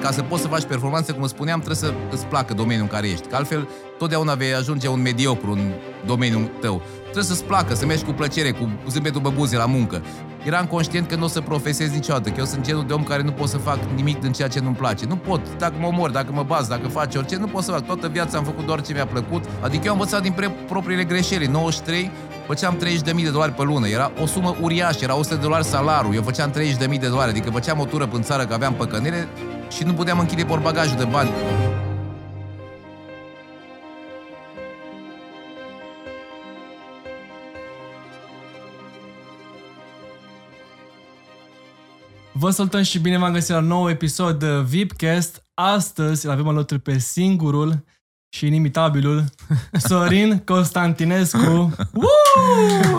ca să poți să faci performanțe, cum spuneam, trebuie să îți placă domeniul în care ești. Că altfel, totdeauna vei ajunge un mediocru în domeniul tău. Trebuie să-ți placă, să mergi cu plăcere, cu zâmbetul pe buze la muncă. Eram conștient că nu o să profesez niciodată, că eu sunt genul de om care nu pot să fac nimic din ceea ce nu-mi place. Nu pot. Dacă mă omor, dacă mă baz, dacă faci orice, nu pot să fac. Toată viața am făcut doar ce mi-a plăcut. Adică eu am învățat din pre- propriile greșeli. 93 făceam 30.000 de dolari pe lună. Era o sumă uriașă, era 100 de dolari salariu. Eu făceam 30.000 de dolari, adică făceam o tură până țară că aveam păcănire și nu puteam închide portbagajul de bani. Vă salutăm și bine v-am găsit la un nou episod de VIPcast. Astăzi îl avem alături pe singurul și inimitabilul Sorin Constantinescu. Woo!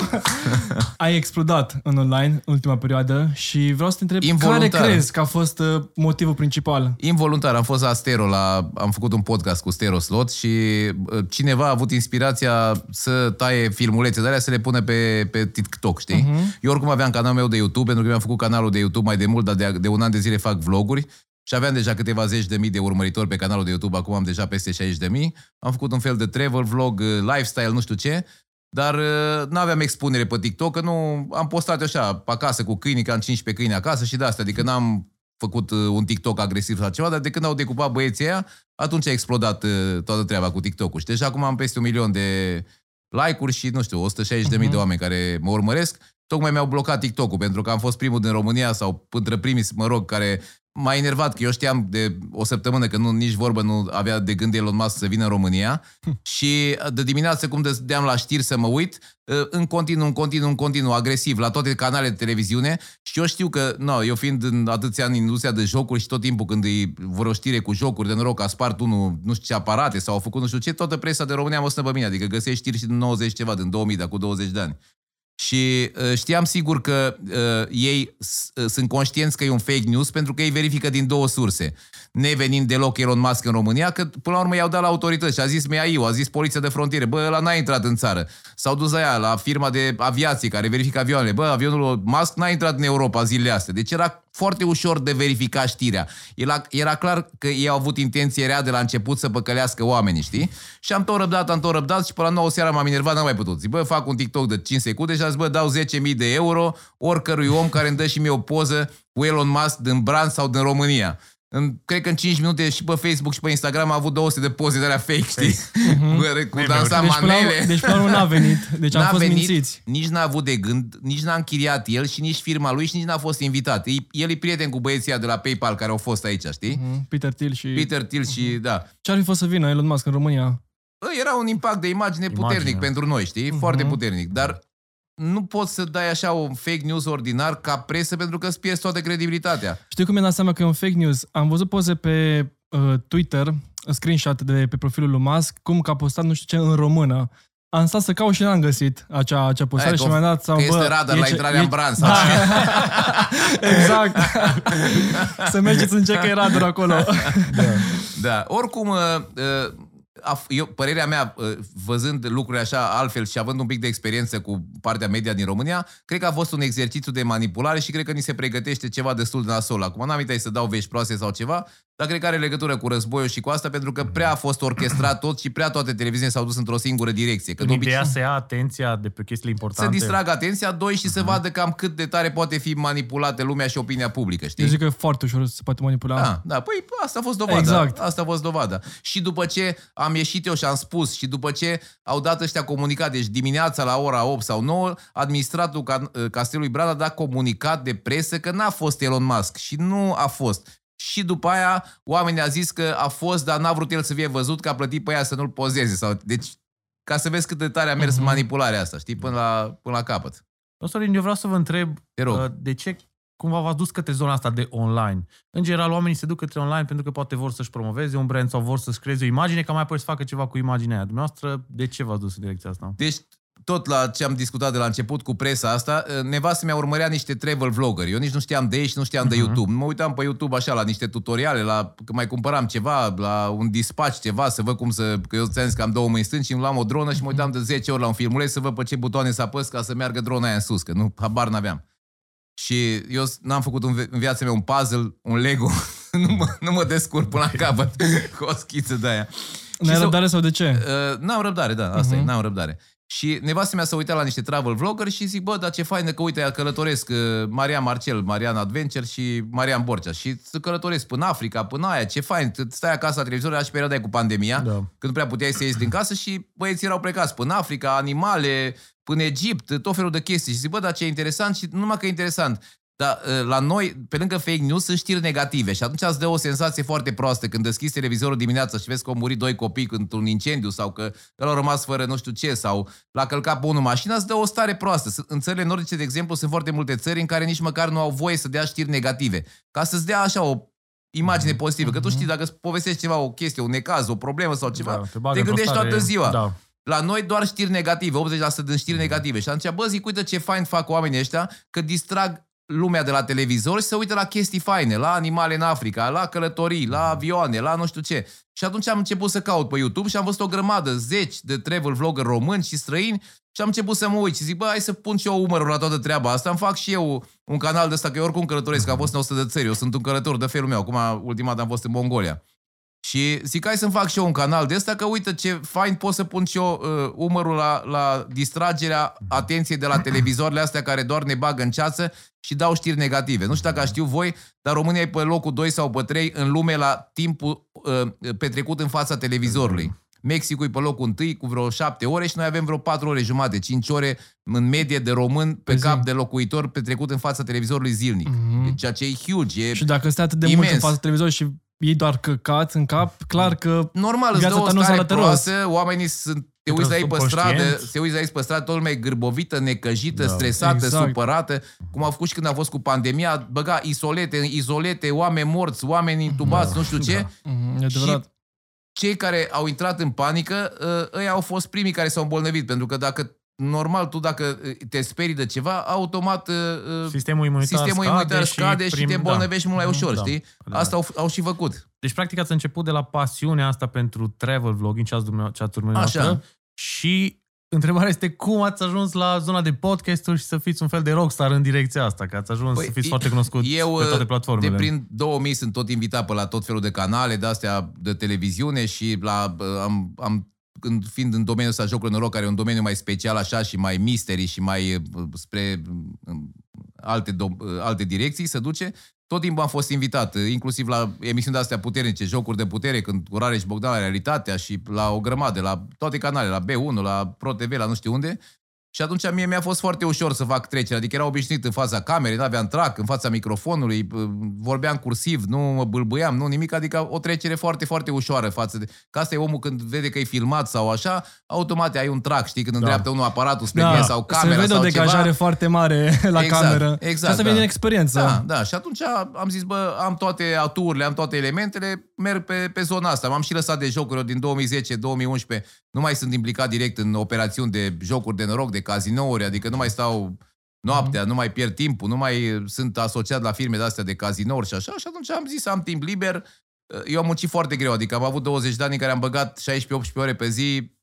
Ai explodat în online în ultima perioadă și vreau să te întreb care Involuntar. crezi că a fost uh, motivul principal? Involuntar, am fost la Stero, la, am făcut un podcast cu Stero Slot și uh, cineva a avut inspirația să taie filmulețe de alea să le pună pe, pe TikTok, știi? Uh-huh. Eu oricum aveam canalul meu de YouTube, pentru că mi-am făcut canalul de YouTube mai de mult, dar de, de un an de zile fac vloguri și aveam deja câteva zeci de mii de urmăritori pe canalul de YouTube, acum am deja peste 60 de mii. Am făcut un fel de travel vlog, uh, lifestyle, nu știu ce, dar nu aveam expunere pe TikTok, că nu am postat așa, pe acasă cu câinii, că am 15 câini acasă și de asta, adică n-am făcut uh, un TikTok agresiv sau ceva, dar de când au decupat băieții aia, atunci a explodat uh, toată treaba cu TikTok-ul. Și deja acum am peste un milion de like-uri și, nu știu, 160.000 de mii de oameni care mă urmăresc. Tocmai mi-au blocat TikTok-ul, pentru că am fost primul din România sau între primii, mă rog, care m-a enervat, că eu știam de o săptămână că nu, nici vorbă nu avea de gând Elon Musk să vină în România și de dimineață cum dădeam la știri să mă uit, în continuu, în continuu, în continuu, agresiv, la toate canalele de televiziune și eu știu că, no, eu fiind în atâția ani în industria de jocuri și tot timpul când îi vor o știre cu jocuri de noroc, a spart unul, nu știu ce aparate sau au făcut nu știu ce, toată presa de România mă stă pe mine, adică găsești știri și din 90 ceva, din 2000, dar cu 20 de ani. Și uh, știam sigur că uh, ei s- uh, sunt conștienți că e un fake news pentru că ei verifică din două surse. Nevenind deloc Elon Musk în România, că până la urmă i-au dat la autorități și a zis MIAIU, a zis Poliția de Frontiere, bă, ăla n-a intrat în țară. S-au dus la ea, la firma de aviație care verifică avioanele, bă, avionul Musk n-a intrat în Europa zilele astea. Deci era foarte ușor de verificat știrea. Era, era clar că ei au avut intenție rea de la început să păcălească oamenii, știi? Și am tot răbdat, am tot răbdat și până la 9 seara m-am enervat, n-am mai putut. Zic, bă, fac un TikTok de 5 secunde și am zis, bă, dau 10.000 de euro oricărui om care îmi dă și mie o poză cu Elon Musk din Brand sau din România. În, cred că în 5 minute și pe Facebook și pe Instagram a avut 200 de poze de alea fake, știi? Bă, cu dansa Deci până la urmă- manele. deci până la urmă n-a venit, deci am N-a fost venit, mințiți. nici n-a avut de gând, nici n-a închiriat el și nici firma lui și nici n-a fost invitat. E- El e prieten cu băieții ăia de la PayPal care au fost aici, știi? Mhm, Peter Thiel și... Peter Thiel și, da. Ce ar fi fost să vină Elon Musk în România? Bă, Era un impact de imagine, Imagine. puternic pentru noi, știi? Mhm. Foarte puternic. Dar nu poți să dai așa un fake news ordinar ca presă pentru că îți pierzi toată credibilitatea. Știi cum mi-am dat seama că e un fake news? Am văzut poze pe uh, Twitter, screenshot de pe profilul lui Musk, cum că a postat nu știu ce în română. Am stat să caut și n-am găsit acea, acea postare Aia, și că- mi-am dat seama, că este bă, radar e la ce- intrarea e- în brand sau Da. exact. să mergeți în ce că e radar acolo. Da, oricum, uh, uh, a- eu, părerea mea, uh, văzând lucrurile așa altfel și având un pic de experiență cu partea media din România, cred că a fost un exercițiu de manipulare și cred că ni se pregătește ceva destul de nasol. Acum n-am uitat să dau vești proaste sau ceva, dar cred că are legătură cu războiul și cu asta, pentru că prea a fost orchestrat tot și prea toate televiziunile s-au dus într-o singură direcție. Că În de ideea obicei să ia atenția de pe chestiile să importante. distragă atenția, doi, și să vadă cam cât de tare poate fi manipulată lumea și opinia publică, știi? Eu zic că e foarte ușor să se poate manipula. Da, da, păi asta a fost dovada. Exact. Asta a fost dovada. Și după ce am ieșit eu și am spus și după ce au dat ăștia comunicat, deci dimineața la ora 8 sau 9, administratul Ca- Castelului Brad a dat comunicat de presă că n-a fost Elon Musk și nu a fost. Și după aia oamenii au zis că a fost, dar n-a vrut el să fie văzut, că a plătit pe aia să nu-l pozeze. Sau, deci, ca să vezi cât de tare a mers Mhm. manipularea asta, știi, până la, până la capăt. Domnul Sorin, eu vreau să vă întreb Te rog. uh, de ce cumva v-ați dus către zona asta de online. În general, oamenii se duc către online pentru că poate vor să-și promoveze un brand sau vor să-și creeze o imagine, ca mai apoi să facă ceva cu imaginea aia. Dumneavoastră, de ce v-ați dus în direcția asta? Deci, tot la ce am discutat de la început cu presa asta, nevastă mi-a urmărea niște travel vloggeri. Eu nici nu știam de ei și nu știam de Mhm. YouTube. Mă uitam pe YouTube așa la niște tutoriale, la că mai cumpăram ceva, la un dispatch ceva, să văd cum să... Că eu ți-am zis că am două mâini stângi și îmi luam o dronă și mă uitam de 10 ori la un filmuleț să văd pe ce butoane să apăs ca să meargă drona aia în sus, că nu, habar n-aveam. Și eu n-am făcut în, ve- în viața mea un puzzle, un Lego nu, mă, nu mă descurc până la capăt cu o schiță de aia. N-ai să- răbdare sau de ce? Uh, n-am răbdare, da, asta Mhm. uh-huh. e, n-am răbdare. Și nevastă mea s-a uitat la niște travel vlogger și zic, bă, dar ce faină că, uite, călătoresc uh, Marian Marcel, Marian Adventure și Marian Borcea și să călătoresc până Africa, până aia, ce fain, t- stai acasă la televizor, era și perioada aia cu pandemia, Da. când nu prea puteai să ieși din casă și băieții erau plecați până Africa, animale, până Egipt, tot felul de chestii. Și zic, bă, dar ce interesant și nu numai că e interesant, dar uh, la noi, pe lângă fake news, sunt știri negative și atunci îți dă o senzație foarte proastă când deschizi televizorul dimineața și vezi că au murit doi copii într-un incendiu sau că ăla au rămas fără nu știu ce sau l-a călcat pe unul mașina, îți dă o stare proastă. Sunt- În țările nordice, de exemplu, sunt foarte multe țări în care nici măcar nu au voie să dea știri negative. Ca să-ți dea așa o imagine pozitivă. Că tu știi, dacă îți povestești ceva, o chestie, un necaz, o problemă sau ceva, Da, te, bagă te într-o gândești stare- toată ziua. Da. La noi doar știri negative, 80% din știri negative. Și atunci, bă, zic, uite ce fain fac oamenii ăștia, că distrag lumea de la televizor și se uită la chestii faine, la animale în Africa, la călătorii, la avioane, la nu știu ce. Și atunci am început să caut pe YouTube și am văzut o grămadă, zeci de travel vlogger români și străini și am început să mă uit și zic, bă, hai să pun și eu umărul la toată treaba asta, îmi fac și eu un canal de ăsta, că eu oricum călătoresc, că am fost în 100 de țări, eu sunt un călător de felul meu, acum ultima dată am fost în Mongolia. Și zic, hai să-mi fac și eu un canal de ăsta, că uite ce fain pot să pun și eu uh, umărul la, la distragerea atenției de la televizoarele astea care doar ne bagă în ceață și dau știri negative. Nu știu dacă știu voi, dar România e pe locul 2 sau pe 3 în lume la timpul uh, petrecut în fața televizorului. Mexicul e pe locul 1 cu vreo 7 ore și noi avem vreo 4 ore jumate, 5 ore în medie de român pe, Pe zi. cap de locuitor petrecut în fața televizorului zilnic. Mhm. Ceea ce e huge, e Și dacă stai atât de Imens. mult în fața televizor și ei doar căcați în cap, clar că Normal, îți Viața dă o ta nu stare s-a arătat proastă, oamenii sunt, te uiți la ei pe Subconștient. stradă, te uiți la ei pe stradă, toată lumea e gârbovită, necăjită, Da. stresată, Exact. supărată, cum au făcut și când a fost cu pandemia, băga isolete, izolete, oameni morți, oameni intubați, nu știu ce. mm, e adevărat. Cei care au intrat în panică, ă, ăia au fost primii care s-au îmbolnăvit, pentru că dacă normal, tu dacă ă, te sperii de ceva, automat ă, ă, Sistemul imunitar sistemul scade imunitar scade și, prim- te îmbolnăvești mult mai Mhm, ușor, da. știi? Da. Asta au, au și făcut. Deci, practic, ați început de la pasiunea asta pentru travel vlogging, ce ați, dumne- ce ați urmărit Așa. noastră, și întrebarea este cum ați ajuns la zona de podcasturi și să fiți un fel de rockstar în direcția asta, că ați ajuns Păi, să fiți e- foarte cunoscut Eu, pe toate de platformele. prin 2000 sunt tot invitat pe la tot felul de canale de astea de televiziune și la, am, am când fiind în domeniul ăsta jocuri de noroc, care e un domeniu mai special așa și mai mystery și mai uh, spre uh, alte, do- uh, alte direcții se duce, tot timpul am fost invitat, uh, inclusiv la emisiuni de astea puternice, jocuri de putere, când cu Rareș Bogdan la Realitatea și la o grămadă, la toate canalele, la B1, la Pro TV, la nu știu unde. Și atunci mie mi-a fost foarte ușor să fac trecerea, adică era obișnuit în fața camerei, nu aveam trac, în fața microfonului, p- vorbeam cursiv, nu mă bâlbâiam, nu nimic, adică o trecere foarte, foarte ușoară față de... Că asta e omul când vede că e filmat sau așa, automat ai un trac, știi, când îndreaptă unul aparatul spre tine sau camera Da. se vede sau o decajare ceva. foarte mare la Exact, cameră. exact, și asta vine da. din experiență. Da, da. Și atunci am zis, bă, am toate aturile, am toate elementele, merg pe, pe zona asta. M-am și lăsat de jocuri eu din 2010-2011. Nu mai sunt implicat direct în operațiuni de jocuri de noroc, de cazinouri, adică nu mai stau noaptea, nu mai pierd timpul, nu mai sunt asociat la firme de astea de cazinouri și așa. Și atunci am zis, am timp liber. Eu am muncit foarte greu, adică am avut 20 de ani în care am băgat 16-18 ore pe zi,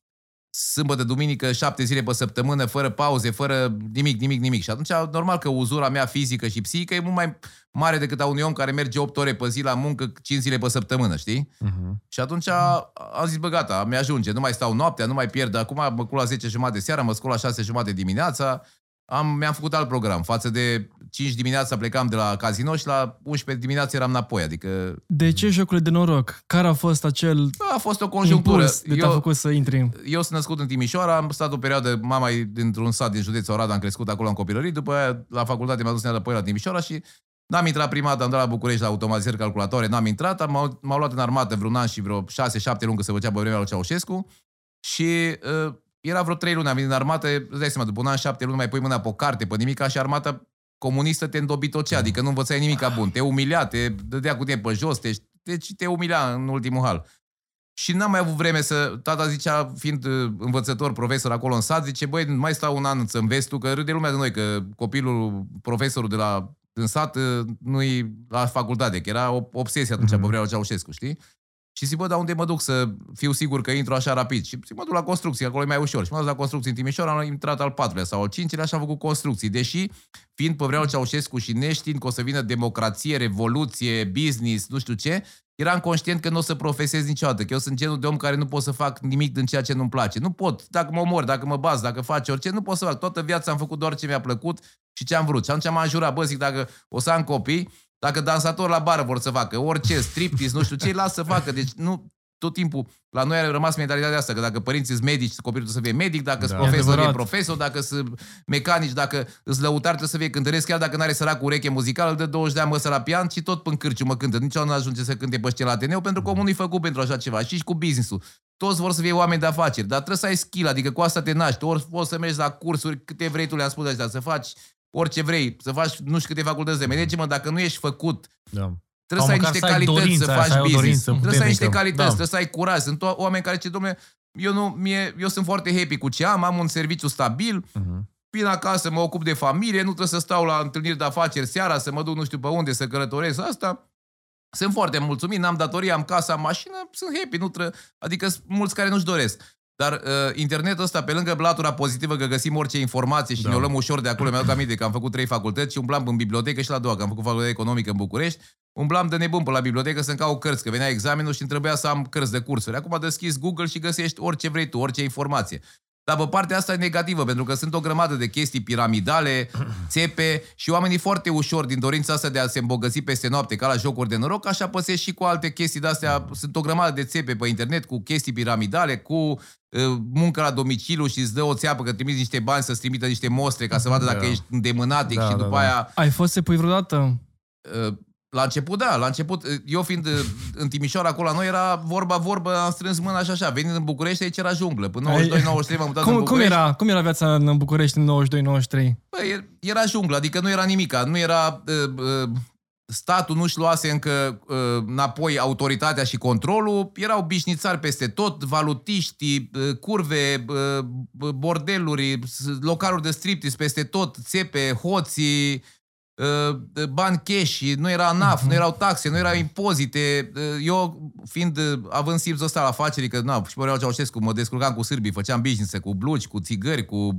sâmbătă, duminică, șapte zile pe săptămână, fără pauze, fără nimic, nimic, nimic. Și atunci, normal că uzura mea fizică și psihică e mult mai mare decât a unui om care merge 8 ore pe zi la muncă, 5 zile pe săptămână, știi? Mhm. Și atunci am zis, bă, gata, mi-ajunge, nu mai stau noaptea, nu mai pierd, acum mă culc la 10 jumate seara, mă scol la 6 jumate dimineața, am, mi-am făcut alt program. Față de 5 dimineața plecam de la casino și la 11 dimineața eram înapoi, adică De ce jocurile de noroc? Care a fost acel bă, a fost o conjunctură. impuls de te-a făcut să intri? eu sunt născut în Timișoara, am stat o perioadă, mama e dintr-un sat din județul Oradea, am crescut acolo în copilărie, după aia la facultate m-a dus înapoi la Timișoara și n-am intrat prima dată, am dat la București la automatizări calculatoare, n-am intrat, am, m-au luat în armată vreun an și vreo 6-7 luni că se făcea pe vremea lui Ceaușescu și uh, era vreo 3 luni, am venit în armată, îți dai seama, după un an, 7 luni, nu mai pui mâna pe o carte, pe nimic, și armata comunistă te îndobitocea, adică nu învățai nimic bun, te umilia, te dădea cu tine pe jos, te, deci te umilia în ultimul hal. Și n-am mai avut vreme să... Tata zicea, fiind uh, învățător, profesor acolo în sat, zice, băi, mai stau un an să înveți tu, că râde lumea de noi, că copilul, profesorul de la în sat uh, nu-i la facultate, că era o obsesie atunci Mhm. pe vremea lui Ceaușescu, știi? Și zic, bă, dar unde mă duc să fiu sigur că intru așa rapid? Și zic, mă duc la construcții, acolo e mai ușor. Și m-am dus la construcții în Timișoara, am intrat al patrulea sau al cincilea și am făcut construcții. Deși, fiind pe vreau Ceaușescu și neștiind că o să vină democrație, revoluție, business, nu știu ce, eram conștient că nu o să profesez niciodată, că eu sunt genul de om care nu pot să fac nimic din ceea ce nu-mi place. Nu pot, dacă mă omor, dacă mă baz, dacă faci orice, nu pot să fac. Toată viața am făcut doar ce mi-a plăcut și ce am vrut. Și atunci m-am jurat, bă, zic, dacă o să am copii, dacă dansatori la bară vor să facă orice, striptease, nu știu ce, las să facă. Deci nu, tot timpul la noi a rămas mentalitatea asta, că dacă părinții sunt medici, copilul trebuie să fie medic, dacă sunt Da. profesor, Adevărat. e profesor, dacă sunt mecanici, dacă îți lăutar, trebuie să fie cântăresc, chiar dacă nu are sărac ureche muzicală, îl dă 20 de ani măsă la pian și tot până cârciu mă cântă. Niciodată nu ajunge să cânte pe scenă la Ateneu, pentru că omul nu-i făcut pentru așa ceva. Și, și cu business-ul. Toți vor să fie oameni de afaceri, dar trebuie să ai skill, adică cu asta te naști. Ori poți să mergi la cursuri, câte vrei tu le-am spus ăștia, să faci orice vrei, să faci nu știu câte facultăți de management, dacă nu ești făcut Da. Trebuie Sau să ai măcar niște să ai calități dorința să aia, faci să ai o business. dorință Trebuie să ai niște puternică. calități, Da. trebuie să ai curaj. Sunt o- oameni care zic, domnule, eu, nu, mie, eu sunt foarte happy cu ce am, am un serviciu stabil, Mhm. vin acasă, mă ocup de familie, nu trebuie să stau la întâlniri de afaceri seara, să mă duc nu știu pe unde, să călătoresc asta. Sunt foarte mulțumit, n-am datorie, am casa, am mașină, sunt happy, nu trebuie, adică sunt mulți care nu-și doresc. Dar uh, internetul ăsta, pe lângă latura pozitivă că găsim orice informație și Da. da. ne o luăm ușor de acolo, mi-aduc aminte că am făcut trei facultăți și umblam în bibliotecă și la a doua, că am făcut facultatea economică în București, umblam de nebun pe la bibliotecă să-mi caut cărți, că venea examenul și îmi trebuia să am cărți de cursuri. Acum deschis Google și găsești orice vrei tu, orice informație. Dar pe partea asta e negativă, pentru că sunt o grămadă de chestii piramidale, țepe și oamenii foarte ușor, din dorința asta de a se îmbogăți peste noapte, ca la jocuri de noroc, așa păsesc și cu alte chestii de-astea. Sunt o grămadă de țepe pe internet cu chestii piramidale, cu uh, muncă la domiciliu și îți dă o țeapă că trimiți niște bani să-ți trimită niște mostre ca să vadă dacă Da. ești îndemânatic Da, și da, după da. aia Ai fost să pui vreodată? Uh, La început, da, la început, uh, eu fiind uh, în Timișoara, acolo la noi era vorba, vorbă, am strâns mâna și așa, venind în București, aici era junglă. Până 92-93 m-am mutat în Cum, cum, București. era, cum era viața în București în 92-93? Bă, e- era junglă, adică nu era nimica, nu era... Uh, uh, statul nu-și luase încă uh, înapoi autoritatea și controlul, erau bișnițari peste tot, valutiști, uh, curve, uh, bordeluri, s- localuri de striptease peste tot, țepe, hoții, uh, bani cash, nu era ANAF, nu erau taxe, nu erau impozite. Uh, Eu, fiind, uh, având simțul ăsta la afacerii, că na, și pe vreau Ceaușescu, mă descurcam cu sârbii, făceam business cu blugi, cu țigări, cu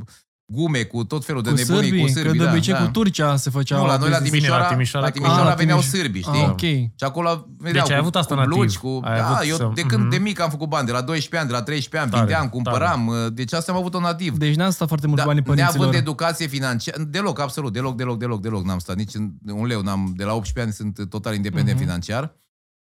gume, cu tot felul de Cu nebunii, sârbii, cu sârbii. că de da, obicei da. cu Turcia se făceau... Nu, la noi la business. Timișoara, Bine, la Timișoara la cu- Timișoara Ah, veneau Timiș- sârbii, știi? Ah, ok. Și acolo veneau Deci ai cu, avut asta cu nativ. blugi, cu... Ai da, avut eu să- de când Mhm. de mic am făcut bani, de la 12 ani, de la 13 ani, Tare, vindeam, cumpăram. Deci asta am avut-o nativ. Deci n-am stat foarte mult banii Da, neavând părinților. educație financiară, deloc, absolut, deloc, deloc, deloc, deloc n-am stat, nici în un leu, n-am, de la 18 ani sunt total independent Mhm. financiar.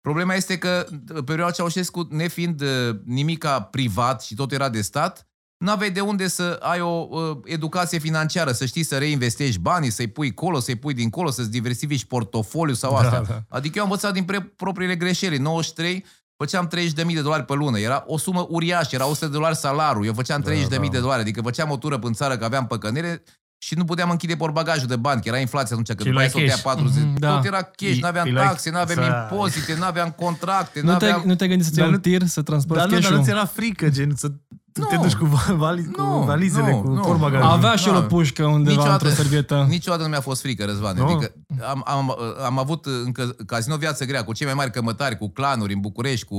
Problema este că pe perioada Ceaușescu, nefiind uh, nimica privat și tot era de stat, nu aveai de unde să ai o uh, educație financiară, să știi să reinvestești banii, să-i pui colo, să-i pui dincolo, să-ți diversifici portofoliu sau Da, astea. da. Adică eu am învățat din pre- propriile greșeli. În 93 făceam 30.000 de dolari pe lună. Era o sumă uriașă, era 100 de dolari salariu. Eu făceam 30.000 da. de dolari, adică făceam o tură în țară că aveam păcănere și nu puteam închide porbagajul de bani, că era inflația atunci, că Și după aia luai s-o tăia cash. 40. Mhm, da. Tot era cash, E- n-aveam e like- taxe, n-aveam să- impozite, n-aveam contracte, Nu te, n-aveam... nu te gândi să-ți Dar iei un nu- tir, să transporti Dar nu, dar cash-ul? nu ți era frică, gen, să tu te Nu. duci cu, vali, cu Nu, valizele, nu, cu nu. porbagajul. Avea și el o Nu. pușcă undeva Niciodată. într-o servietă. Niciodată nu mi-a fost frică, Răzvan. Nu? Adică am, am, am avut încă casino viață grea cu cei mai mari cămătari, cu clanuri în București, cu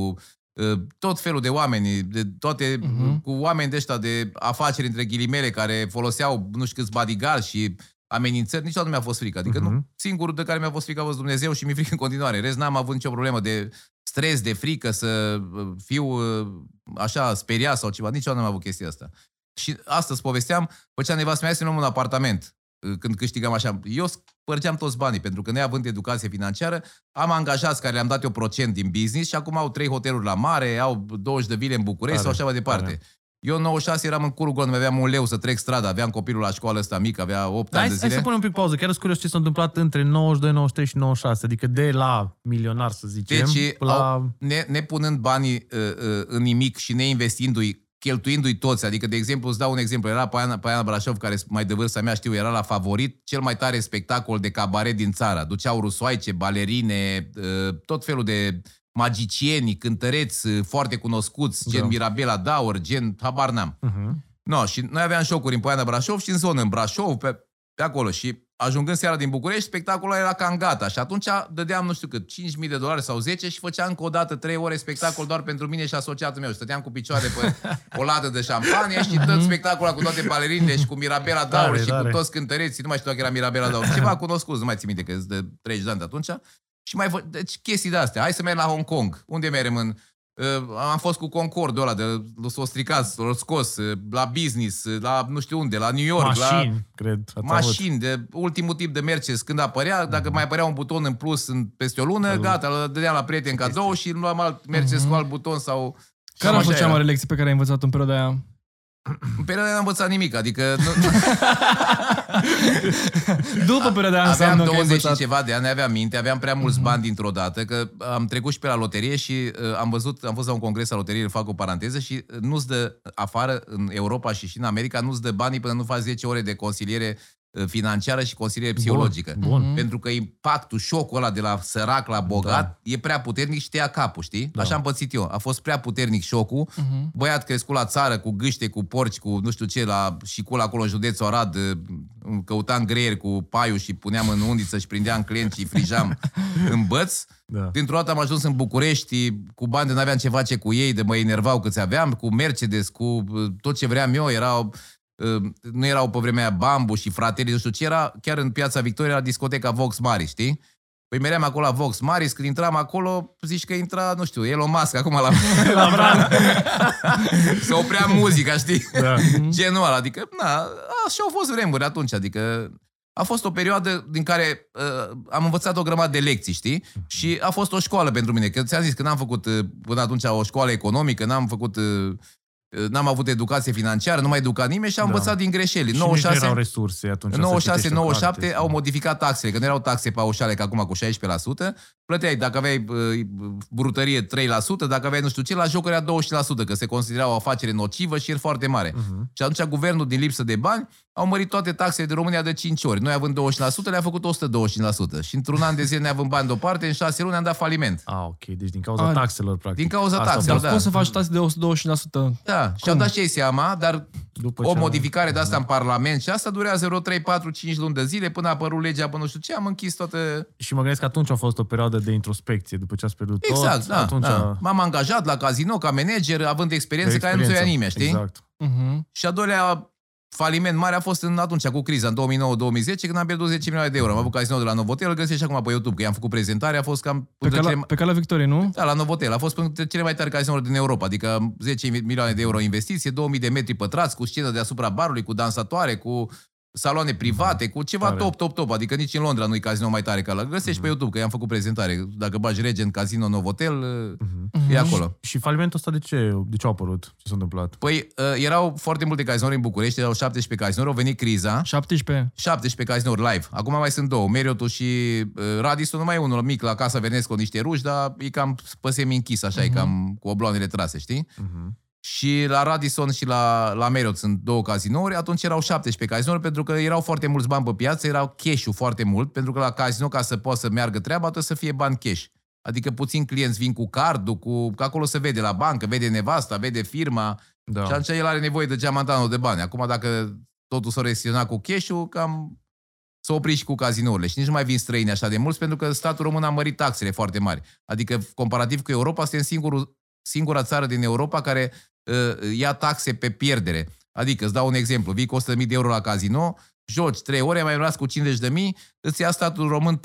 uh, tot felul de oameni, de toate, Mhm. uh-huh. cu oameni de ăștia de afaceri între ghilimele care foloseau nu știu câți bodyguards și amenințări, niciodată nu mi-a fost frică. Adică uh-huh. nu, Mhm. singurul de care mi-a fost frică a fost Dumnezeu și mi-e frică în continuare. În Rest n-am avut nicio problemă de stres, de frică, să uh, fiu uh, așa speriat sau ceva. Niciodată nu am avut chestia asta. Și astăzi povesteam, făceam nevastă mea să ne luăm un apartament uh, când câștigam așa. Eu spărgeam toți banii, pentru că neavând educație financiară, am angajați care le-am dat eu procent din business și acum au trei hoteluri la mare, au 20 de vile în București Tare, sau așa mai departe. tare. Eu în 96 eram în curul gol, nu aveam un leu să trec strada, aveam copilul la școală ăsta mic, avea 8 Hai, ani de hai zile. să punem un pic pauză. Chiar sunt curios ce s-a întâmplat între 92, 93 și 96. Adică de la milionar, să zicem, Deci, la... au, ne, ne punând banii uh, uh, în nimic și neinvestindu-i, cheltuindu-i toți. Adică, de exemplu, îți dau un exemplu. Era Paiana, Paiana Brașov, care mai de vârsta mea știu, era la favorit, cel mai tare spectacol de cabaret din țară. Duceau rusoaice, balerine, uh, tot felul de magicieni, cântăreți uh, foarte cunoscuți, gen Da. Mirabela Daur, gen, habar n-am. Uh-huh. No, și noi aveam șocuri în Poiana Brașov și în zonă, în Brașov, pe, pe acolo. Și ajungând seara din București, spectacolul era cam gata și atunci dădeam, nu știu cât, 5.000 de dolari sau 10 și făceam încă o dată 3 ore spectacol doar pentru mine și asociatul meu. Stăteam cu picioare pe o ladă de șampanie și tot spectacolul cu toate balerinile și cu Mirabela Daur Tare, și tare. cu toți cântăreții. Nu mai știu dacă era Mirabela Daur. Ceva cunoscut, nu mai țin minte că sunt de 30 de ani de atunci. Și mai fă... deci chestii de astea. Hai să mergem la Hong Kong. Unde mergem în... Uh, am fost cu Concordul ăla de s-o stricat, s-o scos uh, la business, uh, la nu știu unde, la New York, la Mașini, cred. ați avut. mașini, de ultimul tip de Mercedes când apărea, dacă mai apărea un buton în plus în, peste o lună, gata, îl dădeam la prieten cadou și luam alt Mercedes cu alt buton sau... Care a cam fost așa cea era. mare lecție pe care ai învățat în perioada aia? În perioada aia n-am învățat nimic, adică nu, După perioada aia aveam înseamnă că ai 20 și învățat. ceva de ani, aveam minte, aveam prea mulți bani dintr-o dată, că am trecut și pe la loterie și uh, am văzut, am fost la un congres la loterie, fac o paranteză și uh, nu-ți dă afară în Europa și și în America, nu-ți dă banii până nu faci 10 ore de consiliere uh, financiară și consiliere psihologică. bun. Pentru că impactul, șocul ăla de la sărac la bogat da. e prea puternic și te ia capul, știi? Da. Așa am pățit eu. A fost prea puternic șocul. Uh-huh. Băiat crescut la țară, cu gâște, cu porci, cu nu știu ce, la și cu acolo în județul Arad, uh, căutam greieri cu paiul și puneam în undiță și prindeam clienți și frijam în băț. Da. Dintr-o dată am ajuns în București, cu bani de n-aveam ce face cu ei, de mă enervau câți aveam, cu Mercedes, cu uh, tot ce vreau eu, erau uh, nu erau pe vremea aia Bambu și fratele, nu știu ce era, chiar în piața Victoria, la discoteca Vox Mari, știi? Păi meream acolo la Vox Maris, când intram acolo, zici că intra, nu știu, Elon Musk acum la, la Bran. Se oprea muzica, știi? Da. Genul ăla, adică, na, așa au fost vremuri atunci, adică a fost o perioadă din care uh, am învățat o grămadă de lecții, știi? Și a fost o școală pentru mine, că ți-am zis că n-am făcut uh, până atunci o școală economică, n-am făcut... Uh, uh, N-am avut educație financiară, nu m-a educat nimeni și am Da. învățat din greșeli. Și nici nu erau resurse atunci. În să 96, citești o 97 carte. au modificat taxele, că nu erau taxe paușale ca acum cu 16%. Plăteai, dacă aveai uh, brutărie 3%, dacă aveai nu știu ce, la jocuri era 20%, că se considera o afacere nocivă și era foarte mare. Mhm. Și atunci guvernul, din lipsă de bani, au mărit toate taxele de România de 5 ori. Noi având 20%, le-a făcut 125%. Și într-un an de zile neavând bani deoparte, în 6 luni am dat faliment. Ah, ok. Deci din cauza Ah, taxelor, practic. din cauza Asta a taxelor, fost. da. Poți să faci taxe de 125%. Da, și au dat și ei seama, dar După o ce- modificare de asta în Parlament și asta durează vreo 3, 4, 5 luni de zile până a apărut legea până nu știu ce, am închis toată... Și mă gândesc că atunci a fost o perioadă de introspecție, după ce ați pierdut Exact, tot. da, atunci da. M-am angajat la casino ca manager, având experiență, care nu ți-o ia nimeni, știi? Exact. Mhm. Și a doilea faliment mare a fost în atunci, cu criza, în 2009-2010, când am pierdut 10 milioane de euro. Am avut casino de la Novotel, îl găsești și acum pe YouTube, că i-am făcut prezentare, a fost cam... Pe printre cele calea, mai- pe calea Victoriei, nu? Da, la Novotel. A fost printre cele mai tari casinouri din Europa, adică 10 milioane de euro investiție, 2000 de metri pătrați, cu scenă deasupra barului, cu dansatoare, cu saloane private, cu ceva Tare. top, top, top. Adică nici în Londra nu e casino mai tare ca la. Găsești pe YouTube, că i-am făcut prezentare. Dacă bagi Regent Casino Novotel, e acolo. Și falimentul ăsta de ce, de ce a apărut? Ce s-a întâmplat? Păi, uh, erau foarte multe cazinouri în București, erau 17 cazinouri, au venit criza, 17. 17 cazinouri live. Acum mai sunt două, Marriott și uh, Radisson, numai unul mic la Casa Venesco, niște ruși, dar e cam pe semi închis, așa, e cam cu obloanele trase, știi? Și la Radisson și la, la Marriott sunt două cazinouri, atunci erau 17 cazinouri pentru că erau foarte mulți bani pe piață, erau cash-ul foarte mult, pentru că la casino, ca să poată să meargă treaba, trebuie să fie bani cash. Adică puțin clienți vin cu cardul, cu, că acolo se vede la bancă, vede nevasta, vede firma, Da. și atunci el are nevoie de geamantanul de bani. Acum dacă totul s-a restricționat cu cash-ul, cam s-a oprit și cu cazinourile. Și nici nu mai vin străini așa de mulți, pentru că statul român a mărit taxele foarte mari. Adică, comparativ cu Europa, suntem singurul, singura țară din Europa care uh, ia taxe pe pierdere. Adică, îți dau un exemplu, vii cu 100.000 de euro la casino, joci 3 ore, mai rămas cu 50.000, îți ia statul român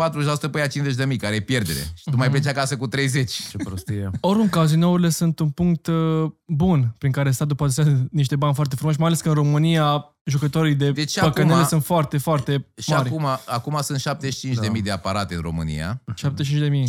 40% pe ea 50.000, care e pierdere. Și tu mai pleci acasă cu 30. Ce prostie. Oricum, cazinourile sunt un punct uh, bun prin care statul poate să ia niște bani foarte frumoși, mai ales că în România jucătorii de Deci deci păcănele acum- sunt foarte, foarte Și mari. acum, acum sunt 75.000 de aparate în România. 75 de mii.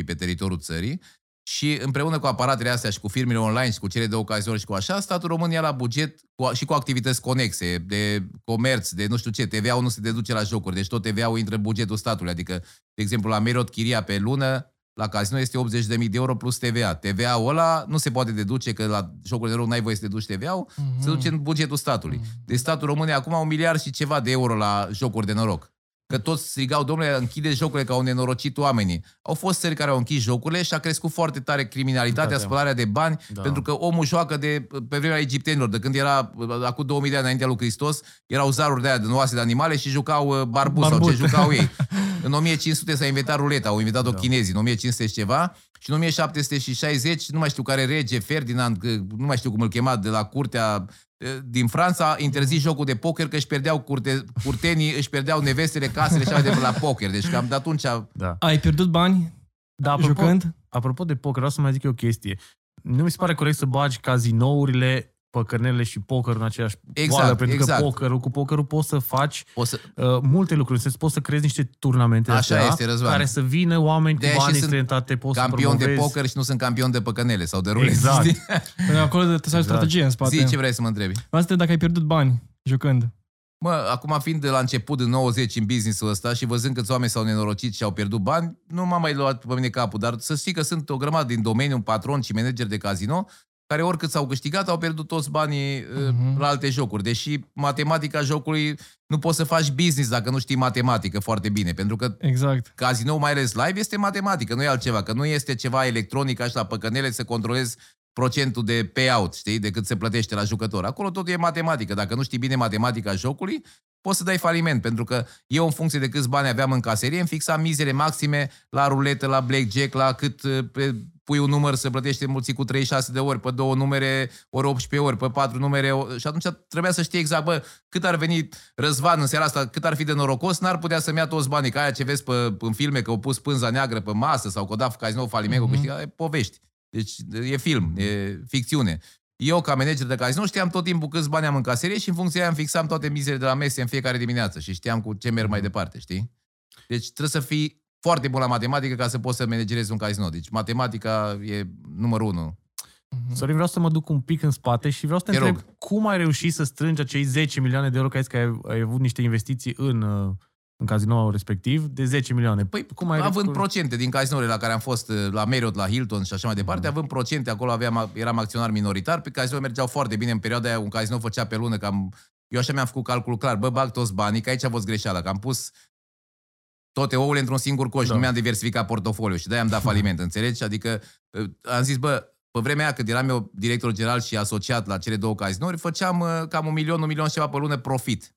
75.000 pe teritoriul țării și împreună cu aparatele astea și cu firmele online și cu cele de ocaziuni și cu așa, statul român ia la buget cu, și cu activități conexe de comerț, de nu știu ce, TVA-ul nu se deduce la jocuri, deci tot TVA-ul intră în bugetul statului, adică, de exemplu, la Merot chiria pe lună, la casino este 80.000 de euro plus TVA. TVA-ul ăla nu se poate deduce, că la jocuri de noroc n-ai voie să deduci TVA-ul, se duce în bugetul statului. Deci statul român e acum un miliard și ceva de euro la jocuri de noroc. Că toți strigau, domnule, închide jocurile că au nenorocit oamenii. Au fost țări care au închis jocurile și a crescut foarte tare criminalitatea, Da, da. spălarea de bani, Da. pentru că omul joacă de, pe vremea egiptenilor, de când era, acum 2000 de ani înaintea lui Hristos, erau zaruri de aia de oase de animale și jucau uh, barbut, sau Barbut. ce jucau ei. În 1500 s-a inventat ruleta, au inventat-o Da. chinezii, în 1500 și ceva, și în 1760, nu mai știu care rege, Ferdinand, că nu mai știu cum îl chema, de la curtea eh, din Franța, a interzis jocul de poker că își pierdeau curte, curtenii, își pierdeau nevestele, casele și așa de la poker. Deci cam de atunci Da. Ai pierdut bani Da, apropo, jucând? apropo de poker, vreau să mai zic eu o chestie. Nu mi se pare corect să bagi cazinourile, păcărnele și pokerul în aceeași Exact, oală, pentru exact. că pokerul, cu pokerul poți să faci o să, uh, multe lucruri. Să poți să creezi niște turnamente Așa astea, este, Răzvan. care să vină oameni De-aia cu și bani sunt străinătate, poți campion să de promovezi. poker și nu sunt campion de păcănele sau de rulete. Exact. știi? Pentru că acolo trebuie să ai o Exact. strategie în spate. Zi, ce vrei să mă întrebi? Vreau să te dacă ai pierdut bani jucând. Mă, acum fiind de la început în 90 în business-ul ăsta și văzând câți oameni s-au nenorocit și au pierdut bani, nu m-a mai luat pe mine capul, dar să știi că sunt o grămadă din domeniu, un patron și manageri de casino, care oricât s-au câștigat, au pierdut toți banii Mhm. uh, la alte jocuri. Deși matematica jocului nu poți să faci business dacă nu știi matematică foarte bine, pentru că Exact. casino, mai ales live, este matematică, nu e altceva, că nu este ceva electronic așa la păcănele să controlezi procentul de payout, știi, de cât se plătește la jucător. Acolo totul e matematică. Dacă nu știi bine matematica jocului, poți să dai faliment, pentru că eu în funcție de câți bani aveam în caserie, îmi fixam mizere maxime la ruletă, la blackjack, la cât uh, pe, pui un număr să plătește mulți cu 36 de ori, pe două numere, ori 18 ori, pe patru numere. o- Și atunci trebuia să știi exact, bă, cât ar veni Răzvan în seara asta, cât ar fi de norocos, n-ar putea să-mi ia toți banii, ca aia ce vezi pe, în filme, că au pus pânza neagră pe masă sau că o dat casino faliment, mm-hmm. câștigat, e povești. Deci e film, e ficțiune. Eu, ca manager de casino, știam tot timpul câți bani am în caserie și în funcție de aia îmi fixam toate mizele de la mese în fiecare dimineață și știam cu ce merg mai departe, știi? Deci trebuie să fii foarte bun la matematică ca să poți să managerezi un casino. Deci matematica e numărul unu. Sorin, vreau să mă duc un pic în spate și vreau să te, Te întreb cum ai reușit să strângi acei 10 milioane de euro, că ai zis că ai, ai avut niște investiții în, uh, în cazinoul respectiv, de 10 milioane. Păi, cum ai având recurs- procente din cazinourile la care am fost, uh, la Marriott, la Hilton și așa mai departe, Mhm. având procente, acolo aveam, eram acționar minoritar, pe casino mergeau foarte bine în perioada aia, un casino făcea pe lună, cam, eu așa mi-am făcut calculul clar, bă, bag toți banii, că aici a fost greșeala, că am pus toate ouăle într-un singur coș, Da. nu mi-am diversificat portofoliul și de-aia am dat faliment, înțelegi? Adică uh, am zis, bă, pe vremea aia când eram eu director general și asociat la cele două cazinouri, făceam uh, cam un milion, un milion și ceva pe lună profit.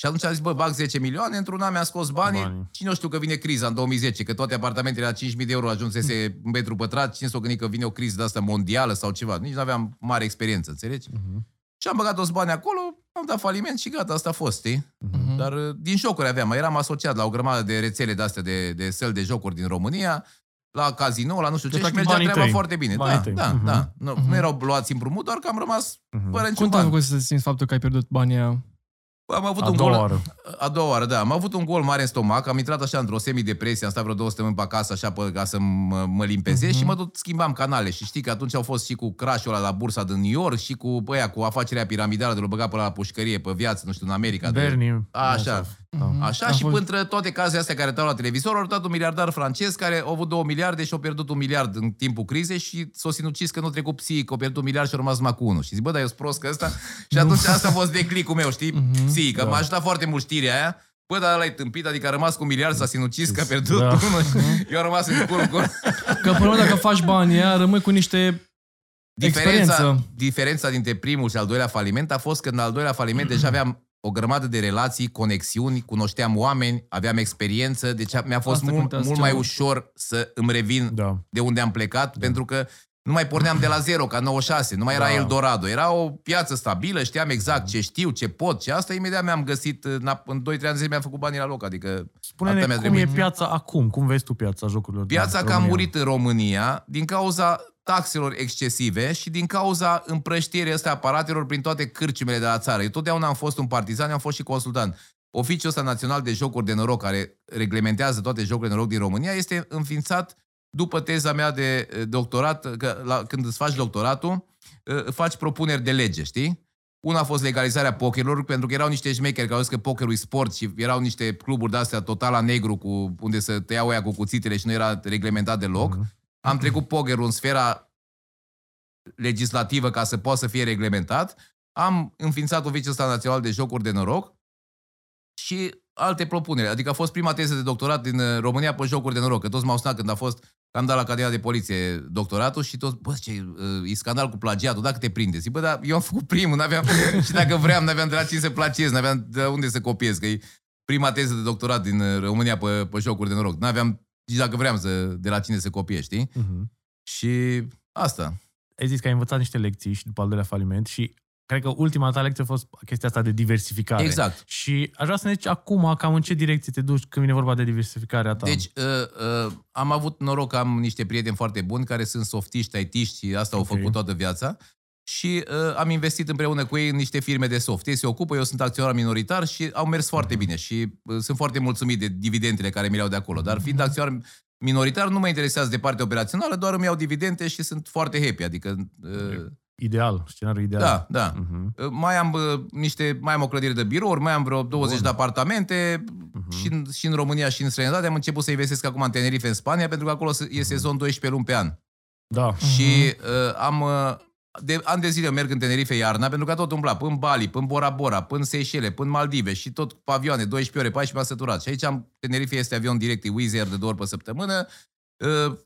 Și atunci am zis, bă, bag 10 milioane, într-un an mi-am scos banii, Banii. banii. cine o știu că vine criza în 2010, că toate apartamentele la 5.000 de euro ajunsese un metru pătrat, cine s-o gândit că vine o criză de asta mondială sau ceva, nici nu aveam mare experiență, înțelegi? Mhm. Și am băgat toți banii acolo, am dat faliment și gata, asta a fost, știi? Mhm. Dar uh, din jocuri aveam, eram asociat la o grămadă de rețele de-astea de, de săli de jocuri din România, la casino, la nu știu ce, Deci, și practic, mergea banii treaba tăi. foarte bine. Banii Da, tăi. da, Mhm. da. Nu, Mhm. nu erau luați împrumut, doar că am rămas Mhm. fără niciun Cum te-a ban. făcut să simți faptul că ai pierdut banii aia? Am avut A un doua gol, oară. a doua oară, da. Am avut un gol mare în stomac, am intrat așa într-o semidepresie, am stat vreo două săptămâni pe acasă așa pe, ca să mă, mă limpezez Mhm. și mă tot schimbam canale. Și știi că atunci au fost și cu crash-ul ăla la bursa din New York și cu băia, cu afacerea piramidală de l băga până la pușcărie pe viață, nu știu, în America. de- Bernie. Așa. Mhm. Așa A și fost- până toate cazurile astea care stau la televizor, au dat un miliardar francez care a avut două miliarde și a pierdut un miliard în timpul crizei și s-a sinucis că nu a trecut psihic, că a pierdut un miliard și a rămas numai cu unul. Și zic, bă, dar eu sunt prost că ăsta. Și atunci asta a fost declicul meu, știi? Mhm. Psihic, că Da. m-a ajutat foarte mult știrea aia. Bă, dar ăla e tâmpit, adică a rămas cu un miliard, s-a sinucis că a pierdut Da. unul. Eu am rămas în cur, cur. Că până la urmă, dacă faci banii aia, rămâi cu niște Diferența, Experiență. diferența dintre primul și al doilea faliment a fost că în al doilea faliment deja aveam o grămadă de relații, conexiuni, cunoșteam oameni, aveam experiență, deci mi-a fost Asta mult, contează mult cel mai mai- ușor să îmi revin Da. de unde am plecat, pentru că nu mai porneam de la zero, ca 96, nu mai era Da. Eldorado, era o piață stabilă, știam exact ce știu, ce pot, ce asta, imediat mi-am găsit, în, în 2-3 ani de zile mi-am făcut banii la loc, adică Spune-ne Atâta mi-a cum e trebuit. piața acum, cum vezi tu piața jocurilor din Piața că a România? murit în România din cauza taxelor excesive și din cauza împrăștierii astea aparatelor prin toate cârciumele de la țară. Eu totdeauna am fost un partizan, am fost și consultant. Oficiul ăsta național de jocuri de noroc, care reglementează toate jocurile de noroc din România, este înființat după teza mea de eh, doctorat, că la, când îți faci doctoratul, eh, faci propuneri de lege, știi? Una a fost legalizarea pokerilor, pentru că erau niște șmecheri care au zis că pokerul e sport și erau niște cluburi de-astea total la negru, cu, unde se tăiau ăia cu cuțitele și nu era reglementat deloc. Mhm. Am trecut pokerul în sfera legislativă ca să poată să fie reglementat. Am înființat oficiul ăsta național de jocuri de noroc și alte propuneri. Adică a fost prima teză de doctorat din uh, România pe jocuri de noroc. Că toți m-au sunat când a fost, că am dat la Academia de Poliție doctoratul și toți, bă, ce, uh, e scandal cu plagiatul, dacă te prinde. Zic, bă, dar eu am făcut primul, n-aveam, și dacă vreau, n-aveam de la cine să plagiez, n-aveam de la unde să copiez, că e prima teză de doctorat din uh, România pe, pe jocuri de noroc. N-aveam nici dacă vreau să, de la cine să copiez, știi? Mhm. Și asta. Ai zis că ai învățat niște lecții și după al doilea faliment și cred că ultima ta lecție a fost chestia asta de diversificare. Exact. Și aș vrea să ne zici acum cam în ce direcție te duci când vine vorba de diversificarea ta. Deci, uh, uh, am avut noroc că am niște prieteni foarte buni care sunt softiști, IT-ști și asta Ok. au făcut toată viața. Și uh, am investit împreună cu ei în niște firme de soft. Ei se ocupă, eu sunt acționar minoritar și au mers foarte Mhm. bine. Și uh, sunt foarte mulțumit de dividendele care mi le-au de acolo. Dar fiind acționar minoritar, nu mă interesează de partea operațională, doar îmi iau dividende și sunt foarte happy. Adică, uh, Ideal, scenariul ideal. da, da. Mhm. Uh, Mai am uh, niște, mai am o clădire de birouri, mai am vreo 20 Bun. de apartamente Mhm. și, în, și în România și în străinătate. Am început să investesc acum în Tenerife, în Spania, pentru că acolo se- Mhm. e sezon 12 luni pe an. Da. Și uh, am uh, de ani de zile merg în Tenerife iarna, pentru că tot umbla până Bali, până Bora Bora, până Seychelles, până Maldive și tot cu avioane, 12 ore, 14 m-a săturat. Și aici am, Tenerife este avion direct, e Wizz Air de două ori pe săptămână. Uh,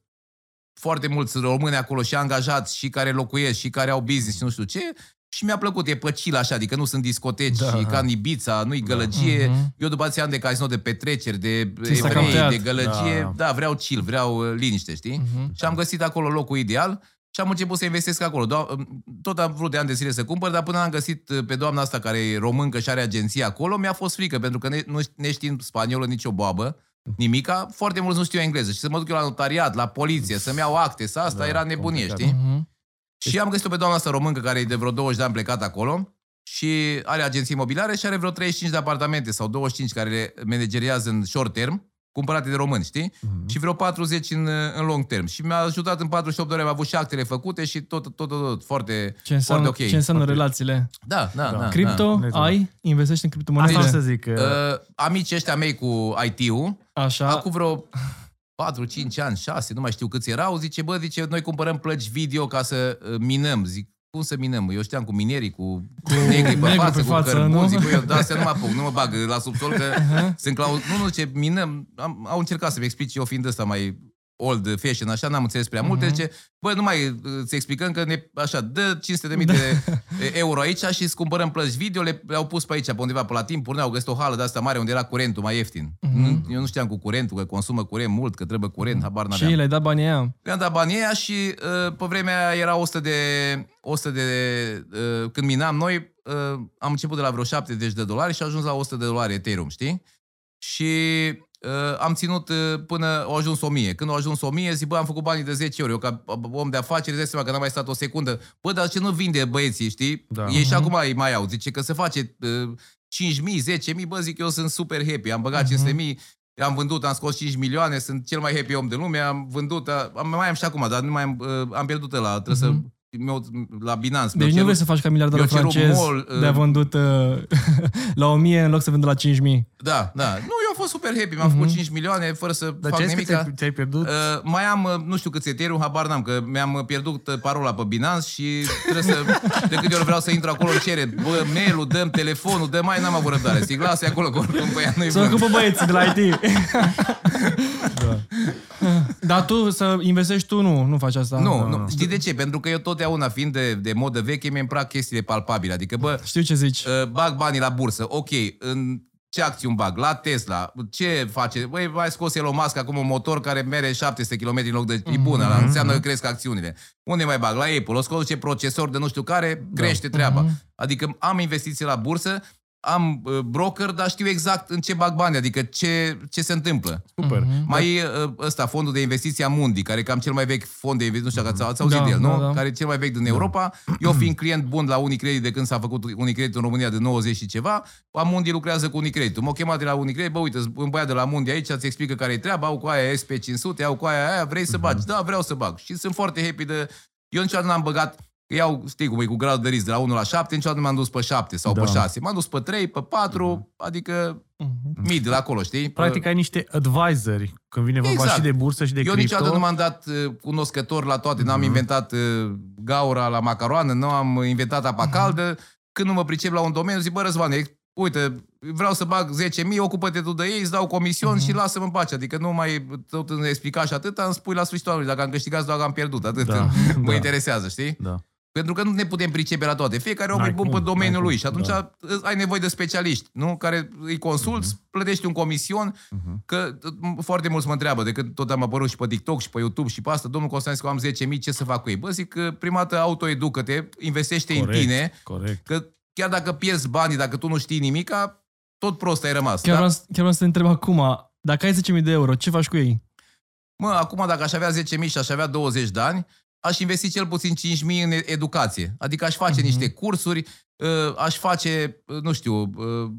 foarte mulți români acolo și angajați și care locuiesc și care au business și nu știu ce. Și mi-a plăcut, e păcil așa, adică nu sunt discoteci Da. și ca în Ibița, nu-i gălăgie. Mhm. Eu după atâția ani de casino, de petreceri, de Ți s-a evrei, cam de tăiat. gălăgie, Da. da. vreau chill, vreau uh, liniște, știi? Mhm. Și am găsit acolo locul ideal și am început să investesc acolo. Do- tot am vrut de ani de zile să cumpăr, dar până am găsit uh, pe doamna asta care e româncă și are agenție acolo, mi-a fost frică, pentru că ne, nu neștiind spaniolă nicio boabă, nimica, foarte mulți nu știu engleză. Și să mă duc eu la notariat, la poliție, să-mi iau acte, să asta Da, era nebunie, complicat. știi? Mhm. Și am găsit-o pe doamna asta româncă care e de vreo 20 de ani plecat acolo și are agenții imobiliare și are vreo 35 de apartamente sau 25 care le manageriază în short term, cumpărate de români, știi? Mhm. Și vreo 40 în, în long term. Și mi-a ajutat în 48 de ore, am avut și actele făcute și tot, tot, tot, tot foarte, Ce înseamnă, foarte ok. ce înseamnă Foarte- relațiile? Da, da, Da. da. Cripto, Dumnezeu. ai? Investești în criptomonede? Asta o să zic. că- da. Uh, amicii ăștia mei cu IT-ul, Așa. acum vreo 4, 5 ani, 6, nu mai știu câți erau, zice, bă, zice, noi cumpărăm plăci video ca să uh, minăm. Zic, cum să minăm? Eu știam cu minerii, cu, negri pe negru față, pe cu față, cărbuni. nu? Zic, bă, eu de astea nu mă apuc, nu mă bag la subsol, că sunt clauz... Nu, nu, ce minăm, am, au încercat să-mi explice eu fiind ăsta mai old fashion, așa, n-am înțeles prea multe, Mhm. zice, bă, nu mai uh, îți explicăm că ne, așa, dă 500 de mii de euro aici și îți cumpărăm plăci video, le, le-au pus pe aici, pe undeva, pe la timp, ne-au găsit o hală de asta mare unde era curentul mai ieftin. Mhm. Eu nu știam cu curentul, că consumă curent mult, că trebuie curent, habar Și n-aveam. le-ai dat banii aia. Le-am dat banii aia și uh, pe vremea aia era 100 de... 100 de uh, când minam noi, uh, am început de la vreo 70 de dolari și a ajuns la 100 de dolari Ethereum, știi? Și uh, am ținut uh, până au ajuns 1000. Când au ajuns 1000, zic, bă, am făcut banii de 10 ori. Eu ca om de afaceri, îți dai seama că n-am mai stat o secundă. Bă, dar ce nu vinde băieții, știi? Da. Ei și Mhm. acum îi mai au. Zice că se face uh, 5.000, 10.000, bă, zic, eu sunt super happy. Am băgat Mhm. 500.000, am vândut, am scos 5 milioane, sunt cel mai happy om de lume, am vândut, a- am, mai am și acum, dar nu mai am, uh, am pierdut la trebuie Mhm. să meu, la Binance. Deci mi-au nu cerut- vrei să faci ca miliardarul eu cerut francez mall, uh, de a vândut uh, la 1000 în loc să vândă la 5000. Da, da. Nu, eu am fost super happy, mi-am făcut 5 milioane fără să Dar fac ce ai zis nimic. că ți-ai, ți-ai pierdut? Uh, mai am, uh, nu știu câți Ethereum, habar n-am, că mi-am pierdut uh, parola pe Binance și trebuie să, de câte ori vreau să intru acolo, îmi cere, bă, mail-ul, dăm telefonul, dă mai, n-am avut răbdare. Zic, lasă acolo, că oricum pe ea nu-i Să vând. ocupă băieții de la IT. da. Dar tu să investești tu, nu, nu faci asta. Nu, Da. nu, știi de ce? Pentru că eu totdeauna, fiind de, de modă veche, mi-mi plac chestiile palpabile. Adică, bă, Știu ce zici. uh, bag banii la bursă, ok, în ce acțiuni bag? La Tesla, ce face? Băi, mai scos Elon Musk acum un motor care mere 700 km în loc de... E bună, mm-hmm. înseamnă că cresc acțiunile. Unde mai bag? La Apple, o scos ce procesor de nu știu care, crește treaba. Mhm. Adică am investiții la bursă, am uh, broker, dar știu exact în ce bag bani, adică ce, ce se întâmplă. Super. Mhm. Mai e uh, ăsta, fondul de investiție a Mundi, care e cam cel mai vechi fond de investiție, nu știu dacă ați auzit Da, de el, nu? da, da. Care e cel mai vechi din Europa. Eu fiind client bun la Unicredit de când s-a făcut Unicredit în România de 90 și ceva, Amundi lucrează cu Unicredit. M-au chemat de la Unicredit, bă, uite, un băiat de la Mundi aici, îți explică care e treaba, au cu aia SP500, au cu aia aia, vrei să bagi? Da, vreau să bag. Și sunt foarte happy de... Eu niciodată n-am băgat Iau, știi cum e, cu gradul de risc de la 1 la 7, niciodată nu m-am dus pe 7 sau Da. pe 6. M-am dus pe 3, pe 4, adică Mhm. mid la acolo, știi? Practic ai niște advisori când vine vorba Exact. și de bursă și de Eu cripto. niciodată nu m-am dat uh, cunoscător la toate, n-am inventat uh, gaura la macaroană, nu am inventat apa caldă. Când nu mă pricep la un domeniu, zic, bă, Răzvan, ex- uite, vreau să bag 10.000, ocupă-te tu de ei, îți dau comision Mhm. și lasă-mă în pace. Adică nu mai tot îmi explica și atât, îmi spui la sfârșitul anului, dacă am câștigat sau dacă am pierdut, atât. Da. Mă Da. interesează, știi? Da. Pentru că nu ne putem pricepe la toate. Fiecare om N-ai e bun cum, pe domeniul n-ai lui cum, și atunci da. ai nevoie de specialiști, nu? Care îi consulți, Mhm. plătești un comision, că t- foarte mulți mă întreabă, de când tot am apărut și pe TikTok și pe YouTube și pe asta, domnul Constantinescu, am 10.000, ce să fac cu ei? Bă, zic că prima dată autoeducă-te, investește în tine, Corect. că chiar dacă pierzi banii, dacă tu nu știi nimica, tot prost ai rămas. Chiar, da? vreau, chiar vreau să te întreb acum, dacă ai 10.000 de euro, ce faci cu ei? Mă, acum dacă aș avea 10.000 și aș avea 20 de ani, aș investi cel puțin 5.000 în educație. Adică aș face Mhm. niște cursuri, uh, aș face, uh, nu știu, uh,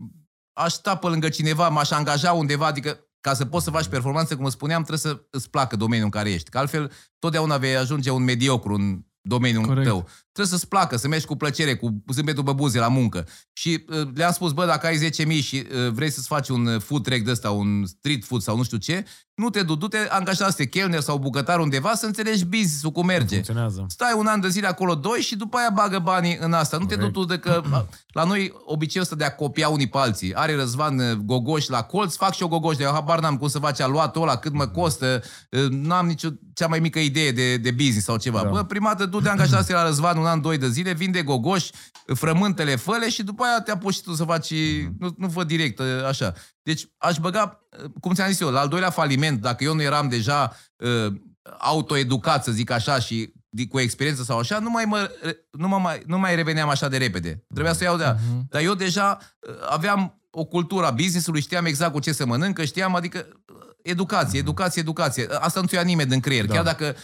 aș sta pe lângă cineva, m-aș angaja undeva, adică ca să poți să faci performanță, cum îți spuneam, trebuie să îți placă domeniul în care ești. Că altfel, totdeauna vei ajunge un mediocru în domeniul Corect. tău. Trebuie să-ți placă, să mergi cu plăcere, cu zâmbetul pe buze la muncă. Și uh, le-am spus, bă, dacă ai 10.000 și uh, vrei să-ți faci un uh, food track de ăsta, un street food sau nu știu ce, nu te du, du-te, angajați chelner sau bucătar undeva să înțelegi business-ul cum merge. Funcționează. Stai un an de zile acolo, doi și după aia bagă banii în asta. Nu te du Corect. tu de că la noi obiceiul ăsta de a copia unii pe alții. Are Răzvan uh, gogoși la colț, fac și eu gogoși de eu habar n-am cum să faci aluatul ăla, cât mă costă, uh, n-am nicio cea mai mică idee de, de business sau ceva. Da. Bă, prima dată du-te angajați la Răzvan un an, doi de zile, vinde gogoși, frământele făle și după aia te apuci și tu să faci, nu, nu văd direct uh, așa. Deci aș băga, uh, cum ți-am zis eu, la al doilea faliment, dacă eu nu eram deja uh, autoeducat, să zic așa, și di- cu experiență sau așa, nu mai, mă, nu, mă mai, nu mai reveneam așa de repede. Trebuia să iau de Mhm. Dar eu deja uh, aveam o cultură a business-ului, știam exact cu ce să mănâncă, știam, adică uh, educație, educație, educație. Asta nu ți-o ia nimeni din creier. Da. Chiar dacă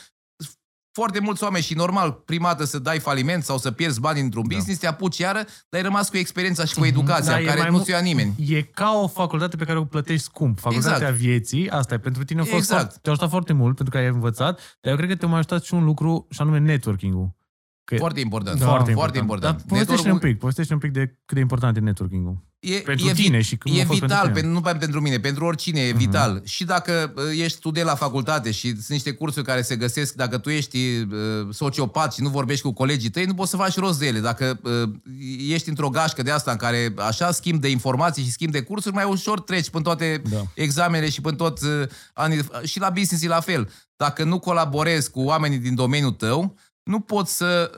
foarte mulți oameni și normal, prima dată să dai faliment sau să pierzi bani într-un Da. business, te apuci iară, dar ai rămas cu experiența și cu educația, Da, e care mai nu mu- ți-o ia nimeni. E ca o facultate pe care o plătești scump. Facultatea Exact. vieții, asta e pentru tine a fost Exact. foarte, te-a ajutat foarte mult pentru că ai învățat, dar eu cred că te-a mai ajutat și un lucru și anume networking-ul. Că Foarte important. Da. foarte, foarte important. Dar povestește un pic, povestește un pic de cât de important e networking-ul. E, Pentru e, vi- tine și cum e a fost vital, pentru tine. pentru, nu numai pentru mine, pentru oricine e vital. Și dacă uh, ești student la facultate și sunt niște cursuri care se găsesc, dacă tu ești uh, sociopat și nu vorbești cu colegii tăi, nu poți să faci rost de ele. Dacă uh, ești într-o gașcă de asta în care așa schimb de informații și schimb de cursuri, mai ușor treci până toate Da. examenele și până tot uh, anii. Și la business e la fel. Dacă nu colaborezi cu oamenii din domeniul tău, nu poți să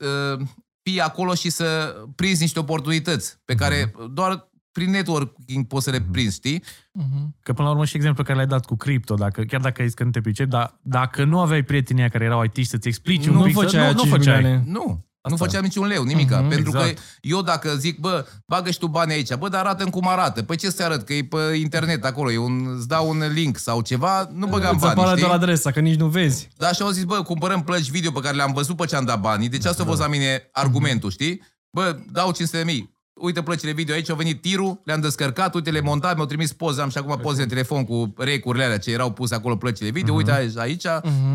uh, uh, fii acolo și să prinzi niște oportunități pe care doar prin networking poți să le prinzi, știi? Mhm. Că până la urmă și exemplu care l-ai dat cu cripto, dacă, chiar dacă ai zis că nu te pricepi, dar dacă nu aveai prietenii aia care erau IT să-ți explici Nu un pic, să- făceai nu, nu 5 făceai. milioane. Nu. Nu Asta. făceam niciun leu, nimica. Mhm, pentru exact. că eu dacă zic, bă, bagă și tu bani aici, bă, dar arată cum arată. Păi ce să arăt? Că e pe internet acolo, e un, îți dau un link sau ceva, nu băgam Îți bani, apare știi? doar adresa, că nici nu vezi. Dar așa au zis, bă, cumpărăm plăci video pe care le-am văzut pe ce am dat banii, deci asta a fost la mine argumentul, știi? Bă, dau 500 de mii. Uite plăcile video aici, au venit tirul, le-am descărcat, uite, le montat, mi-au trimis poze, am și acum poze de telefon cu recurile alea ce erau puse acolo plăcile video, uite aici, aici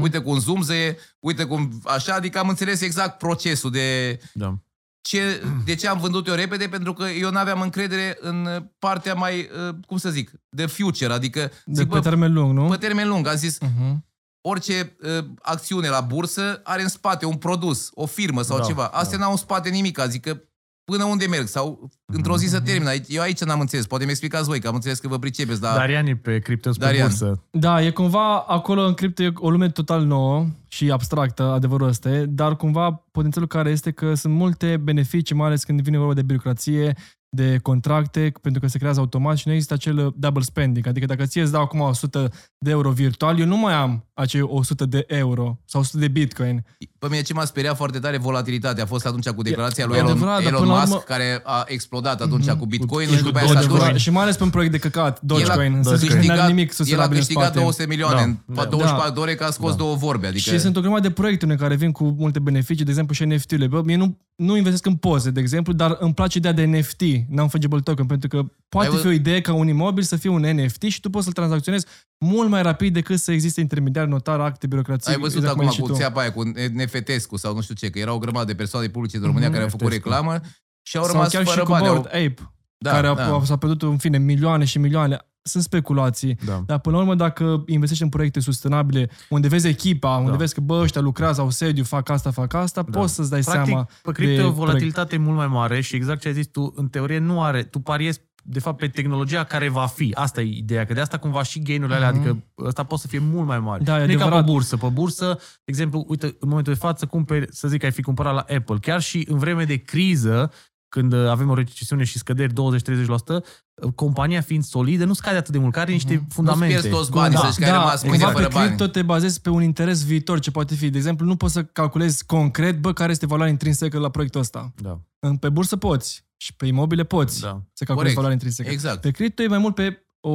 uite cum zoomze, uite cum așa, adică am înțeles exact procesul de Da. ce, de ce am vândut eu repede, pentru că eu n-aveam încredere în partea mai, uh, cum să zic, de future, adică De zic, pe bă, termen lung, nu? pe termen lung, am zis, Mhm. orice uh, acțiune la bursă are în spate un produs, o firmă sau Da, ceva. Astea n-au în spate nimic, adică până unde merg sau într-o zi să termină. Eu aici n-am înțeles, poate mi explicați voi, că am înțeles că vă pricepeți, dar... Darian e pe cripto pe Darian. bursă. Da, e cumva acolo în cripto e o lume total nouă și abstractă, adevărul ăsta e, dar cumva potențialul care este că sunt multe beneficii, mai ales când vine vorba de birocrație, de contracte, pentru că se creează automat și nu există acel double spending. Adică dacă ție îți dau acum 100 de euro virtual, eu nu mai am acei 100 de euro sau 100 de bitcoin. Pe mine ce m-a speriat foarte tare volatilitatea a fost atunci cu declarația lui e Elon, adevărat, dar Elon până la Musk, urmă- care a explodat atunci cu Bitcoin cu și după aia s-a Dogecoin. dus Adevărat. Și mai ales pe un proiect de căcat, Dogecoin. El a Să zic că câștigat- n-are nimic să se El a în câștigat spate. 200 milioane Da, în da. 24 de ore că a scos două vorbe. Adică... Și sunt o grămadă de proiecte unele care vin cu multe beneficii, de exemplu și NFT-urile. Bă, mie nu, nu investesc în poze, de exemplu, dar îmi place ideea de NFT, non-fungible token, pentru că poate Ai fi o idee ca un imobil să fie un NFT și tu poți să-l tranzacționezi mult mai rapid decât să existe intermediar, notar, acte, birocrație. Ai văzut exact cum acum ai zis și cu tu. țeapa aia, cu Nefetescu sau nu știu ce, că erau o grămadă de persoane publice din România Mhm, care au făcut Nefetescu. reclamă și au Sau rămas chiar și fără cu bani. Bored Au... Ape, Da, care da. au, s-au pierdut, în fine, milioane și milioane. Sunt speculații. Da. Dar până la urmă, dacă investești în proiecte sustenabile, unde vezi echipa, unde Da. vezi că bă, ăștia lucrează, au sediu, fac asta, fac asta, Da. poți să-ți dai Practic, seama pe cripto e o de volatilitate mult mai mare și exact ce ai zis tu, în teorie nu are, tu pariezi de fapt pe tehnologia care va fi. Asta e ideea, că de asta cumva și gain-urile alea, Mhm. adică ăsta poate să fie mult mai mare. Da, e nu e ca pe adevărat. bursă. Pe bursă, de exemplu, uite, în momentul de față, cumperi, să zic că ai fi cumpărat la Apple. Chiar și în vreme de criză, când uh, avem o recesiune și scăderi 20-30%, uh, compania fiind solidă, nu scade atât de mult, că are niște fundamente. Nu-ți pierzi toți banii, Da. să zici că ai rămas mâine cumva fără pe bani. cripto te bazezi pe un interes viitor ce poate fi. De exemplu, nu poți să calculezi concret, bă, care este valoarea intrinsecă la proiectul ăsta. Da, În- Pe bursă poți și pe imobile poți da. să calculezi Corect. valoarea intrinsecă. Exact. Pe cripto e mai mult pe o...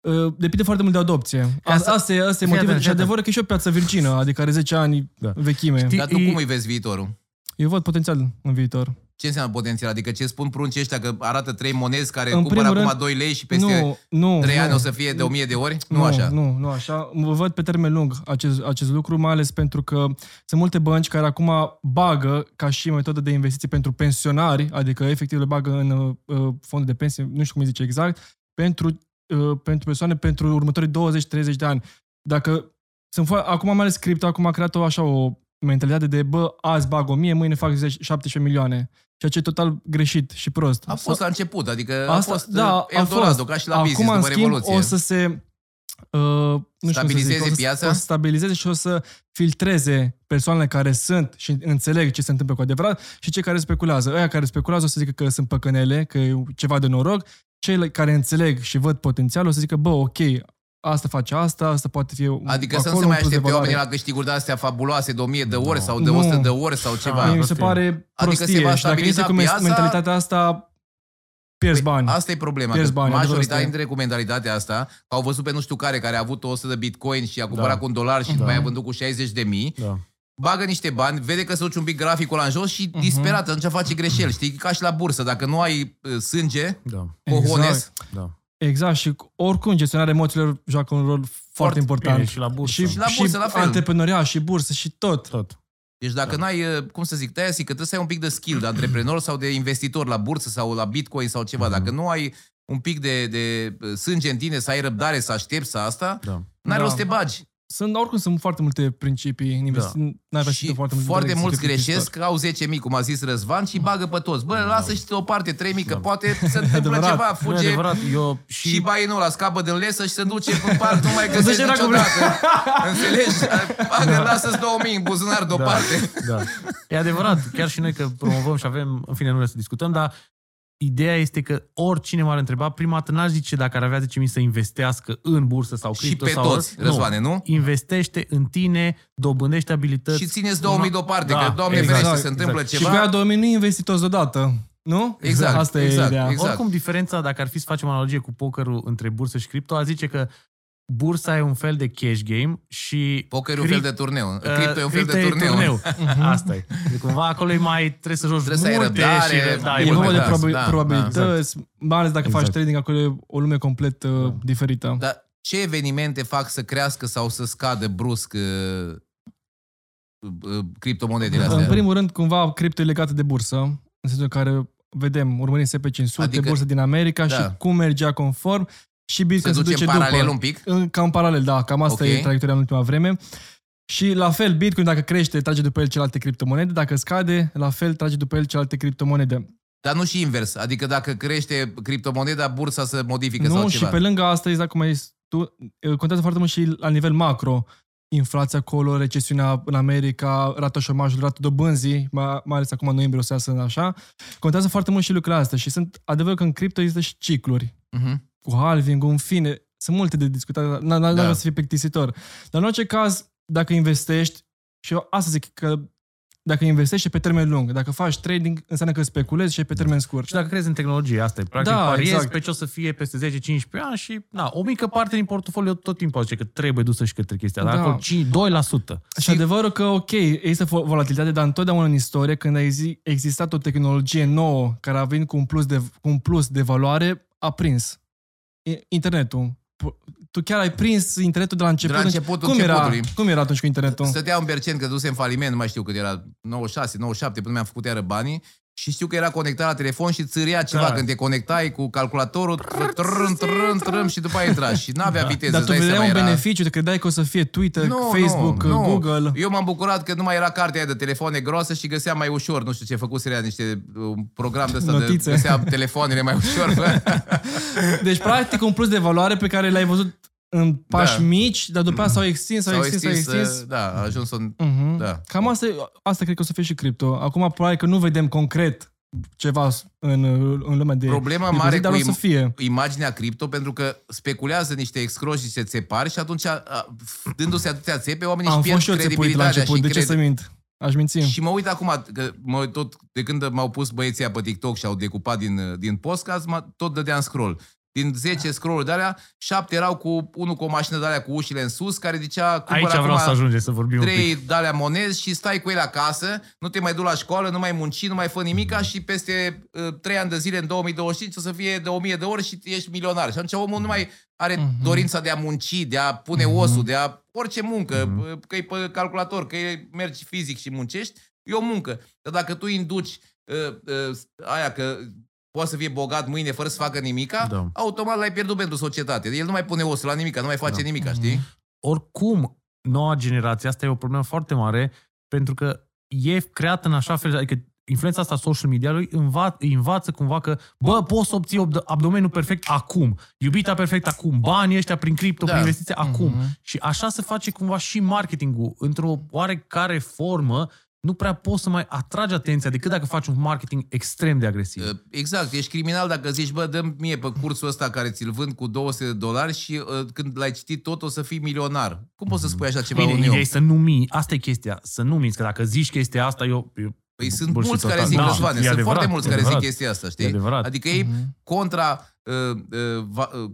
uh, Depinde foarte mult de adopție. Ca să- Asta, asta e, asta e Fii motivul. atent, Și fii atent. adevărul că e și o piață virgină, adică are 10 ani Da. vechime. Știi- Dar tu E- cum îi vezi viitorul? Eu văd potențial în viitor. Ce înseamnă potențial? Adică ce spun pruncii ăștia că arată trei monezi care În cumpără primul acum rând, 2 lei și peste nu, nu, 3 nu. ani o să fie de 1000 de ori? Nu, nu așa. Nu, nu așa. Mă văd pe termen lung acest, acest lucru, mai ales pentru că sunt multe bănci care acum bagă ca și metodă de investiții pentru pensionari, adică efectiv le bagă în uh, fondul de pensie, nu știu cum îi zice exact, pentru, uh, pentru persoane pentru următorii 20-30 de ani. Dacă sunt fo- acum mai ales cripto, acum a creat o așa o mentalitate de bă, azi bag 1000, mâine fac 10, 17 milioane. Ceea ce e total greșit și prost. A fost la început, adică Asta, a fost da, uh, a Eldorado, fost. ca și la Acum, business în după schimb, Revoluție. o să se uh, nu știu cum să Stabilizeze zic, o să, piața? O să stabilizeze și o să filtreze persoanele care sunt și înțeleg ce se întâmplă cu adevărat și cei care speculează. Aia care speculează o să zică că sunt păcănele, că e ceva de noroc. Cei care înțeleg și văd potențial o să zică, bă, ok, asta face asta, asta poate fi Adică să acolo nu se mai un plus de aștepte valoare. oamenii la câștiguri de astea fabuloase de 1000 de ore Nu. sau de Nu. 100 de ore sau ceva. Mie mi se prostie. pare Adică se prostie va și dacă stabiliza ești cu piața- mentalitatea asta, pierzi bani. Asta e problema. Pierzi Că bani, adevărul majoritatea ăsta e. dintre cu mentalitatea asta, că au văzut pe nu știu care, care a avut 100 de bitcoin și a cumpărat Da. cu un dolar și Da. după aia a vândut cu 60 de mii, Da. bagă niște bani, vede că se duce un pic graficul la în jos și Mhm. disperat, atunci face greșeli. Știi, ca și la bursă, dacă nu ai uh, sânge, Da. cojones, Exact. Da. Exact, și oricum gestionarea emoțiilor joacă un rol foarte important. bine, și la bursă. Și, Și la bursă, la fel. antreprenoriat, și bursă, și tot. Tot. Deci dacă Da. n-ai, uh, cum să zic, de-aia zic că trebuie să ai un pic de skill de antreprenor sau de investitor la bursă sau la bitcoin sau ceva. Mhm. Dacă nu ai un pic de, de uh, sânge în tine, să ai răbdare, să aștepți să asta, Da. n-are Da. rost să te bagi. Sunt, oricum sunt foarte multe principii în investiții. Da. N-ai Și foarte, multe foarte direcții mulți de investitor. greșesc, că au 10.000, cum a zis Răzvan, și bagă pe toți. Bă, lasă și o parte 3.000, că Da. poate se întâmplă Adevărat. ceva, Nu e fuge adevărat, eu și... și bainul ăla, scapă din lesă și se duce în parc, nu mai duce găsești dacă niciodată. Înțelegi? Bagă, lasă-ți 2.000 în buzunar deoparte. Da. E adevărat, chiar și noi că promovăm și avem, în fine, nu vreau să discutăm, dar ideea este că oricine m-ar întreba, prima dată n-aș zice dacă ar avea 10.000 să investească în bursă sau Și cripto pe sau toți, Răzvane, nu? Investește în tine, dobândește abilități. Și țineți 2000 deoparte, Da, că, Doamne exact, ferește, se întâmplă exact. Și ceva. pe aia 2000 nu investi toți deodată. Nu? Exact, Asta e exact, ideea. exact. Oricum, diferența, dacă ar fi să facem analogie cu pokerul între bursă și cripto, a zice că bursa e un fel de cash game și... Poker e un crip- fel de turneu. uh, Cripto e un fel cripto de e turneu. Asta e. De cumva acolo e mai, trebuie să joci Trebuie să ai multe răbdare, și, da, E mult vorba mai de das, probabil- da, probabilități, mai ales dacă faci Exact. trading, acolo e o lume complet uh, diferită. Dar ce evenimente fac să crească sau să scadă brusc uh, uh, criptomonedele În astea? primul rând, cumva, cripto e legată de bursă, în sensul în care vedem, urmărim SP500, Adică- adică, bursă din America da. și cum mergea conform și Se Bitcoin se, duce duce în paralel după. un pic? În- Ca în paralel, da, cam asta Ok. e traiectoria în ultima vreme. Și la fel, Bitcoin, dacă crește, trage după el celelalte criptomonede, dacă scade, la fel, trage după el celelalte criptomonede. Dar nu și invers. Adică dacă crește criptomoneda, bursa să modifică nu, sau și ceva. pe lângă asta, exact cum ai zis tu, contează foarte mult și la nivel macro. Inflația acolo, recesiunea în America, rata șomajului, rata dobânzii, mai, mai ales acum în noiembrie o să iasă în așa. Contează foarte mult și lucrurile astea și sunt adevăr că în cripto există și cicluri. Mhm. Cu halving, în fine, sunt multe de discutat, n-ar da. Da. să fie plictisitor. Dar în orice caz, dacă investești, și eu asta zic că dacă investești e pe termen lung, dacă faci trading, înseamnă că speculezi și e pe termen scurt. Și dacă crezi în tehnologie, asta e. Practic, Da, pariezi exact. pe ce o să fie peste 10-15 ani și na, o mică parte din portofoliu tot timpul zice că trebuie dusă și către chestia. Dar Da. acolo 5, 2%. Și adevărul că, ok, există vo- volatilitate, dar întotdeauna în istorie, când a exi- existat o tehnologie nouă care a venit cu un plus de, cu un plus de valoare, a prins. I- Internetul. P- Tu chiar ai prins internetul de la început. De la începutul cum, era, începutului. cum era atunci cu internetul? Stătea un bercen că duse în faliment, nu mai știu cât era, 96, 97, până mi-am făcut iară banii și știu că era conectat la telefon și țâria ceva Da. când te conectai cu calculatorul, trân, trân, trân, și după aia intra și n-avea viteză. Dar îți tu dai vedeai seama, un era- beneficiu, te credeai că o să fie Twitter, Facebook, Google. Eu m-am bucurat că nu mai era cartea aia de telefoane groasă și găseam mai ușor, nu știu ce făcuse ea, niște un program de ăsta de Notițe. găsea telefoanele mai ușor. Deci, practic, un plus de valoare pe care l-ai văzut în pași Da. mici, dar după aia s-au extins, s-au S-au extins, s-au extins, extins. uh, da, a ajuns un... Mhm. Da. Cam asta, e- asta cred că o să fie și cripto. Acum, probabil că nu vedem concret ceva în, în lumea de Problema de mare zi, dar cu o să im- fie. imaginea cripto pentru că speculează niște excroși, niște țepari și atunci, a, dându-se atâtea țepe, oamenii Am își pierd fost și eu țepuit la credibilitatea început, și de ce cred... să mint? Aș minți. Și mă uit acum, că mă, tot, de când m-au pus băieții aia pe TikTok și au decupat din, din podcast, mă, tot dădeam scroll. Din 10 scroll de alea, 7 erau cu unul cu o mașină de alea cu ușile în sus, care zicea, cumpăr Aici vreau acum să ajungem să vorbim un trei pic. de alea monezi și stai cu ele acasă, nu te mai duci la școală, nu mai munci, nu mai fă nimica și peste uh, 3 ani de zile în 2025 o să fie de 1000 de ori și ești milionar. Și atunci omul nu mai are Mhm. dorința de a munci, de a pune osul, de a orice muncă, uh, că e pe calculator, că e, mergi fizic și muncești, e o muncă. Dar dacă tu induci uh, uh, aia că poate să fie bogat mâine fără să facă nimica, Da. automat l-ai pierdut pentru societate. El nu mai pune osul la nimica, nu mai face Da. nimica, știi? Oricum, noua generație, asta e o problemă foarte mare, pentru că e creată în așa fel, adică influența asta social media-ului înva- îi învață cumva că, bă, poți să obții abd- abdomenul perfect acum, iubita perfect acum, banii ăștia prin cripto, Da. prin investiție acum. Mhm. Și așa se face cumva și marketingul, într-o oarecare formă, nu prea poți să mai atragi atenția decât dacă faci un marketing extrem de agresiv. Uh, Exact, ești criminal dacă zici, bă, dăm mie pe cursul ăsta care ți-l vând cu 200 de dolari și uh, când l-ai citit tot o să fii milionar. Cum poți să spui așa ceva Bine, unui ideea om? e să nu minți. Asta e chestia, să nu minți, că dacă zici chestia asta, eu... eu Păi sunt bullshit mulți care total. zic, Da, Răzvane, e sunt adevărat, foarte mulți e care zic adevărat. chestia asta, E știi? adevărat. Adică ei Mhm. contra uh, uh, va, uh,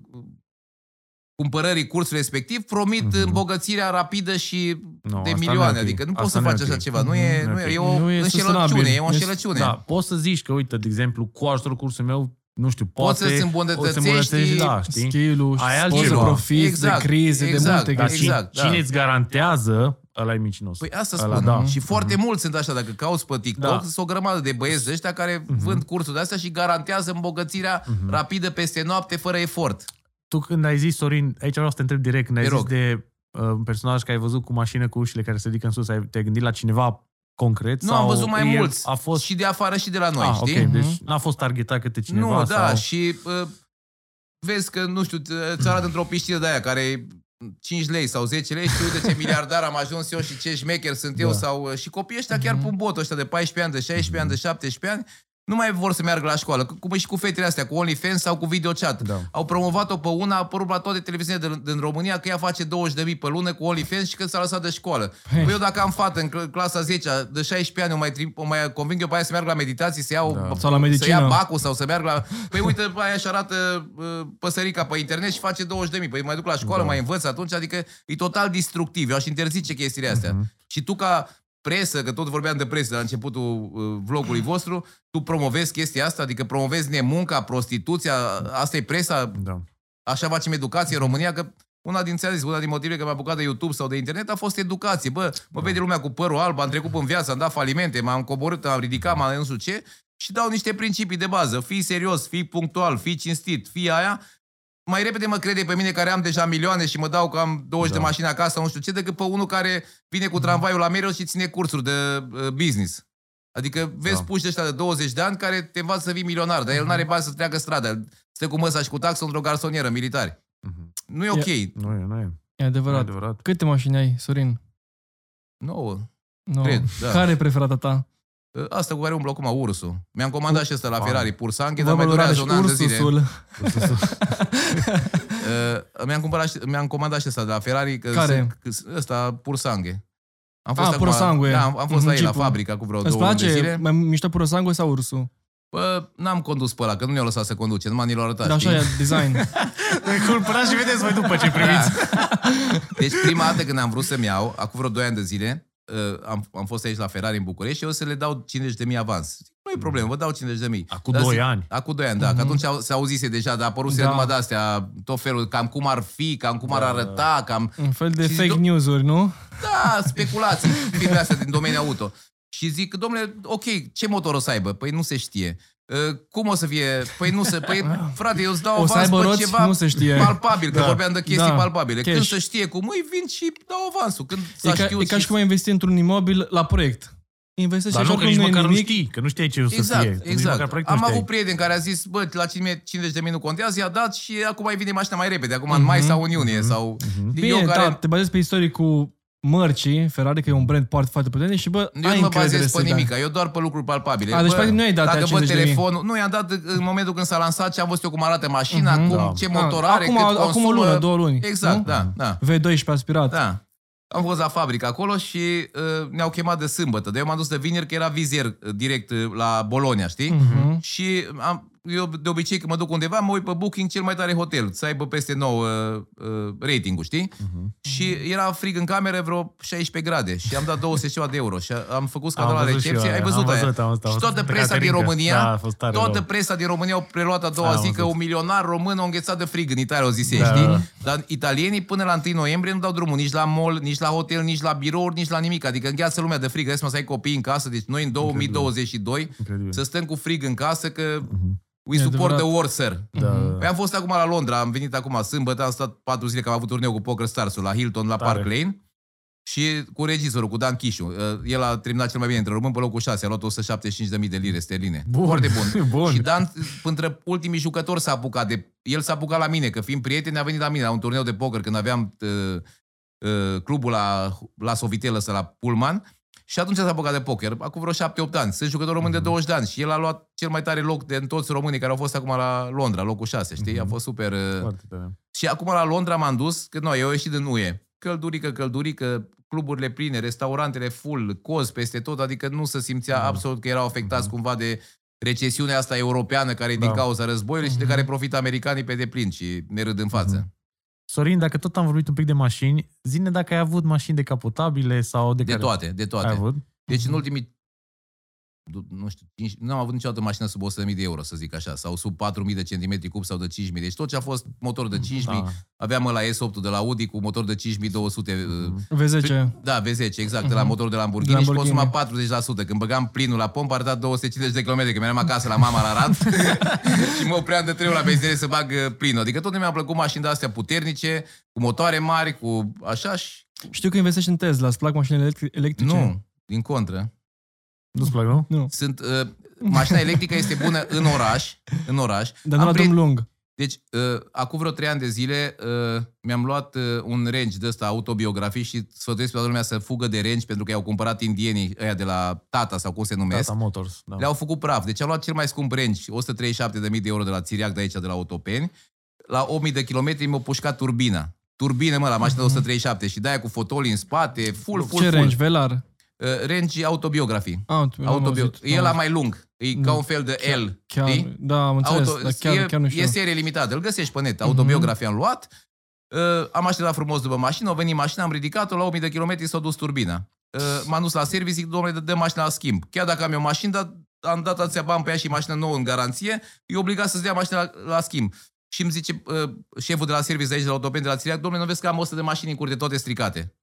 cumpărării cursului respectiv promit Mhm. îmbogățirea rapidă și Nu, de asta milioane. nu e ok. Adică nu poți Asta să nu e faci ok. așa ceva. Nu e, Mhm, nu nu e, e e ok. o Nu e înșelăciune. sustenabil. E o Deci- înșelăciune. Da, poți să zici că, uite, de exemplu, cu ajutorul cursului meu, nu știu, Poți poate... să-ți o îmbunătățești îmbunătățești, da, știi? Skill-ul, Ai poți să altceva. profiți Exact, de crize, de exact, multe Dar chestii. exact, cine, da. cine îți garantează, ăla e micinos. Păi asta Ăla, spun. da. Și foarte mulți sunt așa, dacă cauți pe TikTok, Da. sunt o grămadă de băieți de ăștia care vând cursuri de astea și garantează îmbogățirea rapidă peste noapte, fără efort. Tu când ai zis, Sorin, aici vreau să te întreb direct, când ai Te zis rog. de uh, un personaj care ai văzut cu mașină cu ușile care se ridică în sus, ai, te-ai gândit la cineva concret? Nu, sau am văzut mai el mulți. A fost... Și de afară și de la noi, ah, știi? ok, deci n-a fost targetat către cineva nu, da, sau... și uh, vezi că, nu știu, ți arată într-o piscină de aia care e 5 lei sau 10 lei și tu uite ce miliardar am ajuns eu și ce șmecher sunt eu Da. sau uh, și copiii ăștia chiar pun botul ăștia de 14 ani, de 16 ani, de 17 ani nu mai vor să meargă la școală, cum e și cu fetele astea, cu OnlyFans sau cu videochat. Da. Au promovat-o pe una, a apărut la toate televiziunile din, din România că ea face 20.000 pe lună cu OnlyFans și că s-a lăsat de școală. Păi eu dacă am fată în cl- clasa 10 de 16 ani, o mai, trim- o mai conving eu pe aia să meargă la meditații, să iau Da. Sau la să medicină. ia bacul sau să meargă la... Păi uite, pe aia își arată uh, păsărica pe internet și face 20.000. Păi mai duc la școală, Da. mai învăț atunci, adică e total distructiv. Eu aș interzice chestiile astea. Mhm. Și tu ca presă, că tot vorbeam de presă la începutul uh, vlogului vostru, tu promovezi chestia asta, adică promovezi nemunca, prostituția, asta e presa, Da. așa facem educație în România, că una din, ți-am zis, una din motivele că m-am apucat de YouTube sau de internet a fost educație. Bă, mă vede lumea cu părul alb, am trecut în viață, am dat falimente, m-am coborât, am ridicat, m-am nu știu ce și dau niște principii de bază. Fii serios, fii punctual, fii cinstit, fii aia. Mai repede mă crede pe mine care am deja milioane și mă dau că am 20 Da. de mașini acasă, nu știu ce, decât pe unul care vine cu tramvaiul la Mereu și ține cursuri de uh, business. Adică vezi Da. puși de ăștia de 20 de ani care te învață să fii milionar, dar el nu are bani să treacă strada. Stă cu măsa și cu taxă într-o garsonieră militari. Mhm. Nu e ok. Nu e, nu e. E Nu e adevărat. adevărat. Câte mașini ai, Sorin? Nouă. No. Cred, da. Care e preferata ta? Asta cu care umblă acum ursul. Mi-am comandat și ăsta la Wow. Ferrari, pur sanghe, dar Vă mai valorare durează și un an de zile. ursusul. Uh, mi-am, cumpărat, și- mi-am comandat și ăsta de la Ferrari. Că Care? Că, ăsta, pur sanghe. Am Ah, Pur Sangue. Da, am, am fost Mhm, la ei la Jeep-ul. fabrică cu vreo Îți două luni de place zile. mai mișto pură sangue sau ursul? Bă, n-am condus pe ăla, că nu ne-au lăsat să conduce, numai ni l-au arătat, Dar așa știi? e design. Cumpărați și vedeți voi după ce primiți. Deci prima dată când am vrut să-mi iau, acum vreo 2 ani de zile, uh, am, am fost aici la Ferrari în București și eu să le dau 50.000 avans. Nu e problemă, vă dau 50.000. Acum Dar doi zic- ani. Acum 2 ani, da, că atunci au- se auzise deja, dar apăruse Da. numai de-astea, tot felul, cam cum ar fi, cam cum ar Da. arăta, cam... Un fel de Și fake do- news-uri, nu? Da, speculații, filme astea din domeniul auto. Și zic, domnule, ok, ce motor o să aibă? Păi nu se știe. Uh, Cum o să fie? Păi nu se... Păi, frate, eu îți dau O să avans aibă pe roți? ceva Nu se știe. palpabil, că Da. vorbeam de chestii Da. palpabile. Când Cash. se știe cum îi vin și dau avansul. Când E s-a ca, știut e ca și și- cum ai investi într-un imobil la proiect. Investești Dar și nu, că oricum nici nu e măcar nu nimic. știi, că nu știai ce o să Exact, fie. Nici măcar exact. proiectul Am nu avut știai. prieten care a zis, bă, la 50 de mii nu contează, i-a dat și acum mai vine mașina mai repede, acum în mai sau în iunie. Sau... Bine, eu care... da, te bazezi pe istorii cu mărcii, Ferrari, că e un brand foarte, foarte puternic și bă, Eu ai nu mă încredere bazez pe să dai. nimic, eu doar pe lucruri palpabile. A, deci Bă, practic nu ai dat Dacă aia vă 50.000. telefonul, nu i-am dat în momentul când s-a lansat ce am văzut eu cum arată mașina, cum, Da. ce Ah, motor are, acum, cât acum consumă. o lună, două luni. Exact, nu? da, da. V12 aspirat. Da. Am fost la fabrică acolo și uh, ne-au chemat de sâmbătă. De eu m-am dus de vineri că era vizier uh, direct uh, la Bologna, știi? Mhm. Și am, eu de obicei când mă duc undeva, mă uit pe Booking cel mai tare hotel, să aibă peste 9 uh, uh, rating-ul, știi? Și era frig în cameră vreo 16 grade și am dat 200 și ceva de euro și am făcut scandal Am la văzut și recepție. eu Ai aia, văzut am aia? văzut, am văzut, am și văzut toată pe presa din Caterinca. România, Da, a fost tare toată rău. presa din România au preluat a doua Am zi că văzut. un milionar român a înghețat de frig în Italia, o zise, Da, știi? da. Dar italienii până la 1 noiembrie nu dau drumul nici la mall, nici la hotel, nici la birouri, nici la nimic. Adică îngheață lumea de frig. Vezi, mă, să ai copii în casă. Deci noi în 2022 Incredibil. să stăm cu frig în casă că we E support adevărat. the war, sir. Da. Păi am fost acum la Londra, am venit acum sâmbătă, am stat patru zile că am avut turneu cu Poker stars la Hilton, la Tare. Park Lane. Și cu regizorul, cu Dan Chișu. Uh, El a terminat cel mai bine între români pe locul 6, a luat 175.000 de lire sterline. Bun. Foarte bun. Bun. Și Dan, între ultimii jucători s-a apucat de... El s-a apucat la mine, că fiind prieteni, a venit la mine la un turneu de poker când aveam uh, uh, clubul la, la Sovitel ăsta, la Pullman. Și atunci s-a apucat de poker, acum vreo 7-8 ani. Sunt jucător român de 20 de ani și el a luat cel mai tare loc de toți românii care au fost acum la Londra, locul 6, știi? A fost super... Uh, Foarte tare. și acum la Londra m-am dus, că noi, eu au ieșit din UE. Căldurică, căldurică, cluburile pline, restaurantele full, cozi peste tot, adică nu se simțea Da. absolut că erau afectați cumva de recesiunea asta europeană care e din Da. cauza războiului și de care profită americanii pe deplin și ne râd în față. Sorin, dacă tot am vorbit un pic de mașini, zine dacă ai avut mașini decapotabile sau de, De care toate, de ai toate. avut? Deci în ultimii nu știu, 5, nu am avut niciodată mașină sub 100.000 de euro, să zic așa, sau sub 4.000 de centimetri cub sau de 5.000. Deci tot ce a fost motor de 5.000, Da. aveam la S8 de la Audi cu motor de 5.200 uh, V10. Da, V10, exact, de la motorul de Lamborghini, Mhm. De și Lamborghini. consuma 40%. Când băgam plinul la pompă, arăta 250 de km, că mergeam acasă la mama la Rad și mă opream de trei ori la benzinărie să bag uh, plinul. Adică tot mi-a plăcut mașini de astea puternice, cu motoare mari, cu așa și... Știu că investești în Tesla, îți plac mașinile electri- electrice? Nu, din contră. Nu-ți plac, nu? Nu, Sunt, uh, mașina electrică este bună în oraș, în oraș. dar nu Am la priet- drum lung. Deci, uh, acum vreo trei ani de zile uh, mi-am luat uh, un range de ăsta autobiografii și sfătuiesc pe toată lumea să fugă de range pentru că i-au cumpărat indienii ăia de la Tata sau cum se numesc. Tata Motors. Da. Le-au făcut praf. Deci am luat cel mai scump range, 137.000 de euro de la Țiriac de aici, de la Otopeni. La 8.000 de kilometri mi-a pușcat turbina. Turbină, mă, la mașina de 137 și de-aia cu fotolii în spate, full, full, Ce full. range? Velar? Uh, range autobiografii. Ah, tu- n-am Autobio- auzit, e n-am la auzit. mai lung. E ca un fel de L. Chiar, știi? da, am înțeles, Auto, dar chiar, e, chiar nu știu. e serie limitată, îl găsești pe net. Autobiografia am luat, uh, am așteptat frumos după mașină, a venit mașina, am ridicat-o, la 1000 de kilometri s-a dus turbina. Uh, m-am dus la service, zic, domnule, dă, dă mașina la schimb. Chiar dacă am eu mașină, dar am dat atâția bani pe ea și mașină nouă în garanție, e obligat să-ți dea mașina la, la schimb. Și îmi zice uh, șeful de la service de aici, de la Autopen, de la Țiriac, domnule, nu vezi că am 100 de mașini în curte, toate stricate.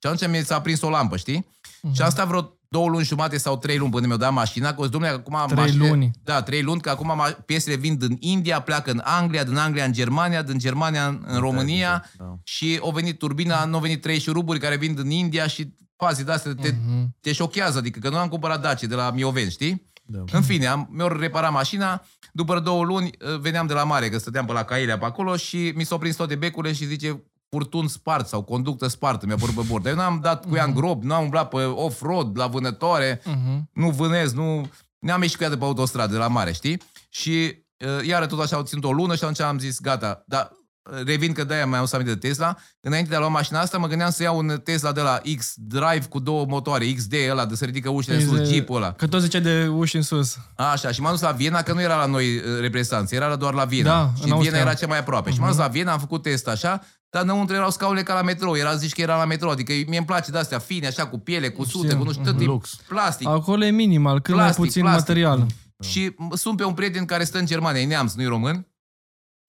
Și atunci mi s-a prins o lampă, știi? Mhm. Și am stat vreo două luni jumate sau trei luni până mi-au dat mașina, că domnule, acum Trei mașinile- luni. Da, trei luni, că acum ma- piesele vin din India, pleacă în Anglia, din Anglia în Germania, din Germania în, în România Da. și au venit turbina, nu au venit trei șuruburi care vin din India și faze de astea te, Mhm. te șochează, adică că nu am cumpărat Dacia de la Mioveni, știi? Da. În fine, am, mi-au reparat mașina, după două luni uh, veneam de la mare, că stăteam pe la Cailea pe acolo și mi s-au prins toate becurile și zice furtun spart sau conductă spartă, mi-a părut pe bord. Dar eu n-am dat cu ea în grob, n-am umblat pe off-road, la vânătoare, Mhm. nu vânez, nu... Ne-am ieșit cu ea de pe autostradă, de la mare, știi? Și uh, iară tot așa au ținut o lună și atunci am zis, gata, dar uh, revin că de-aia mai am să aminte de Tesla. Înainte de a lua mașina asta, mă gândeam să iau un Tesla de la X-Drive cu două motoare, XD ăla, de să ridică ușile în sus, Este- Jeep-ul ăla. Că tot zicea de uși în sus. Așa, și m-am dus la Viena, că nu era la noi uh, reprezentanță, era doar la Viena. Da, în și Viena Austria. era cea mai aproape. Și m-am dus la Viena, am făcut test așa, dar înăuntru erau scaunele ca la metrou. Era zici că era la metrou, adică mie îmi place de astea fine, așa, cu piele, cu sute, Știu. cu nu știu, tot tip, Lux. plastic. Acolo e minimal, cât Plastic, mai puțin plastic. material. Și sunt pe un prieten care stă în Germania, e neamț, nu-i român.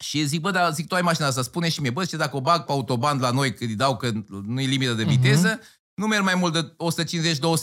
Și zic, bă, dar zic, tu ai mașina asta, spune și mie, bă, ce dacă o bag pe autoband la noi, că îi dau că nu e limită de viteză, nu merg mai mult de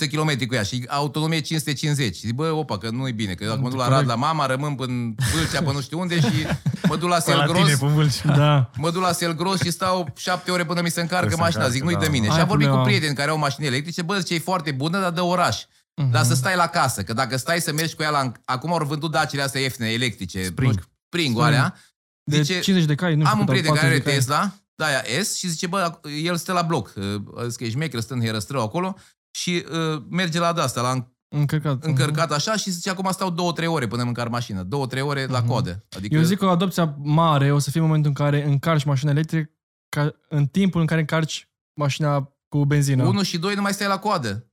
150-200 km cu ea și autonomie 550. Zic, bă, opa, că nu e bine, că dacă mă duc la Rad la mama, rămân până în Vâlcea, până nu știu unde și mă duc la Pe la tine, Selgros, pe Vâlcea. Da. mă duc la Selgros și stau șapte ore până mi se încarcă Până se mașina. încarcă, Zic, nu-i da. de mine. Ai și am vorbit cu problema. prieteni care au mașini electrice, bă, ce e foarte bună, dar de oraș. Dar să stai la casă, că dacă stai să mergi cu ea la... Acum au vândut dacile astea ieftine, electrice. Spring. nu știu, Spring, alea. De Zice, 50 de cai, nu știu am un cât au, prieten care 40 are de cai. Tesla, da, aia S, și zice, bă, el stă la bloc. Uh, Zic că e șmecher, stă în herăstrău acolo și uh, merge la de-asta, la Încărcat. încărcat așa și zice, acum stau două, trei ore până îmi încar mașina. Două, trei ore la codă. Adică Eu zic că o adopție mare o să fie momentul în care încarci mașina electrică ca în timpul în care încarci mașina cu benzină. Unu și doi nu mai stai la coadă.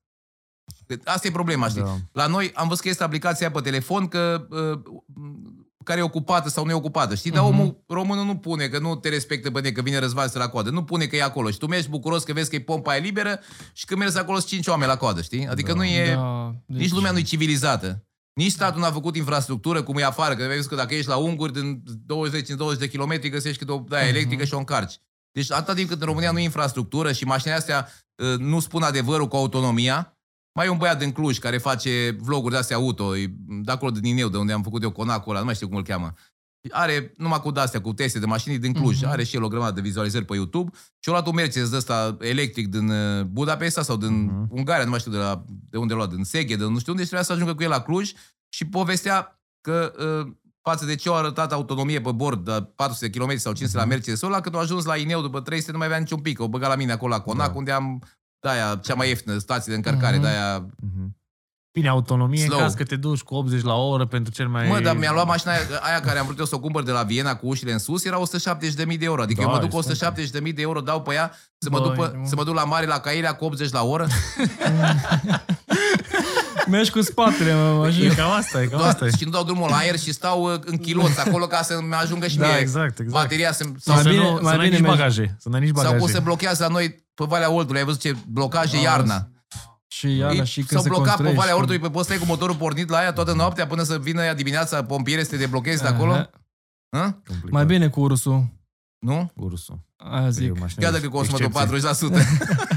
Asta e problema, știi? Da. La noi am văzut că este aplicația pe telefon că uh, care e ocupată sau nu e ocupată, știi? Dar Mhm. omul, românul nu pune, că nu te respectă pe că vine Răzvan să la coadă. Nu pune că e acolo și tu mergi bucuros că vezi că e pompa e liberă și când mergi acolo sunt cinci oameni la coadă, știi? Adică Da. nu e... Da, deci... Nici lumea nu e civilizată. Nici statul n-a făcut infrastructură cum e afară, că vezi că dacă ești la unguri, din 20-20 de kilometri găsești câte o daia Mhm. electrică și o încarci. Deci atâta timp cât în România nu e infrastructură și mașinile astea uh, nu spun adevărul cu autonomia, mai e un băiat din Cluj care face vloguri de astea auto, e de acolo din Nineu, de unde am făcut eu conacul ăla, nu mai știu cum îl cheamă. Are numai cu de-astea, cu teste de mașini din Cluj. Mhm. Are și el o grămadă de vizualizări pe YouTube. Și a luat un Mercedes de ăsta electric din uh, Budapesta sau din Mhm. Ungaria, nu mai știu de, la, de unde a luat, din Seghe, de nu știu unde, și trebuia să ajungă cu el la Cluj și povestea că uh, față de ce au arătat autonomie pe bord de 400 km sau 500 la Mercedes-ul ăla, când a ajuns la Ineu după 300 nu mai avea niciun pic. O băga la mine acolo la Conac, Da. unde am de-aia, cea mai ieftină stație de încărcare, Mhm. de-aia... Mhm. Bine, autonomie Slow. în caz că te duci cu 80 la oră pentru cel mai... Mă, dar mi-a luat mașina aia, aia care am vrut eu să o cumpăr de la Viena cu ușile în sus, era 170.000 de euro. Adică Da, eu mă duc cu este 170.000 de euro, dau pe ea, să mă, Băi, duc, pe, mă. să mă duc la mare, la Cailea cu 80 la oră. Mergi cu spatele, mă, E așa. cam asta, e cam Doar, asta. e. și nu dau drumul la aer și stau uh, în chiloți acolo ca să-mi ajungă și Da, mie exact, exact. bateria să, Sau sau, Mai să bine- nu, mai să n-ai bine nici mergi- bagaje. Să n-ai nici sau bagaje. cum se blochează la noi pe Valea Ordului. Ai văzut ce blocaje Ah, iarna. Și iarna, și când S-au se blocat pe construiește. Valea Ordului, pe poți stai cu motorul pornit la aia toată noaptea până să vină ea dimineața pompiere să te deblochezi de acolo? Aha. Hă? Complicat. Mai bine cu ursul. Nu? Ursul. Aia zic. E o mașină Chiar de dacă consumă tot excepție. 40%.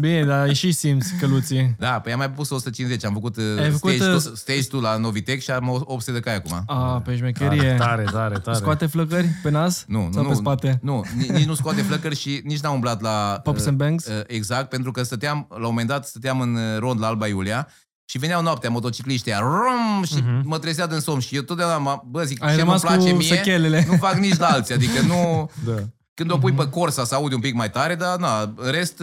Bine, dar și simți căluții. Da, păi am mai pus 150. Am făcut, uh, Ai făcut, stage, uh, tu, stage tu la Novitec și am 800 de cai acum. A, pe Tare, șmecherie. tare, tare, tare. Scoate flăcări pe nas? Nu, Sau nu, pe nu, spate? Nu, ni- nici nu scoate flăcări și nici n-am umblat la... Pops uh, and bangs? uh, Exact, pentru că stăteam, la un moment dat, stăteam în uh, rond la Alba Iulia și veneau noaptea motocicliștii aia, rum, și Mhm. mă trezea din somn și eu totdeauna, mă- bă, zic, Ai ce mă rămas place cu mie, sechelele. nu fac nici la alții, adică nu... Da. Când o pui pe Corsa să audi un pic mai tare, dar na, în rest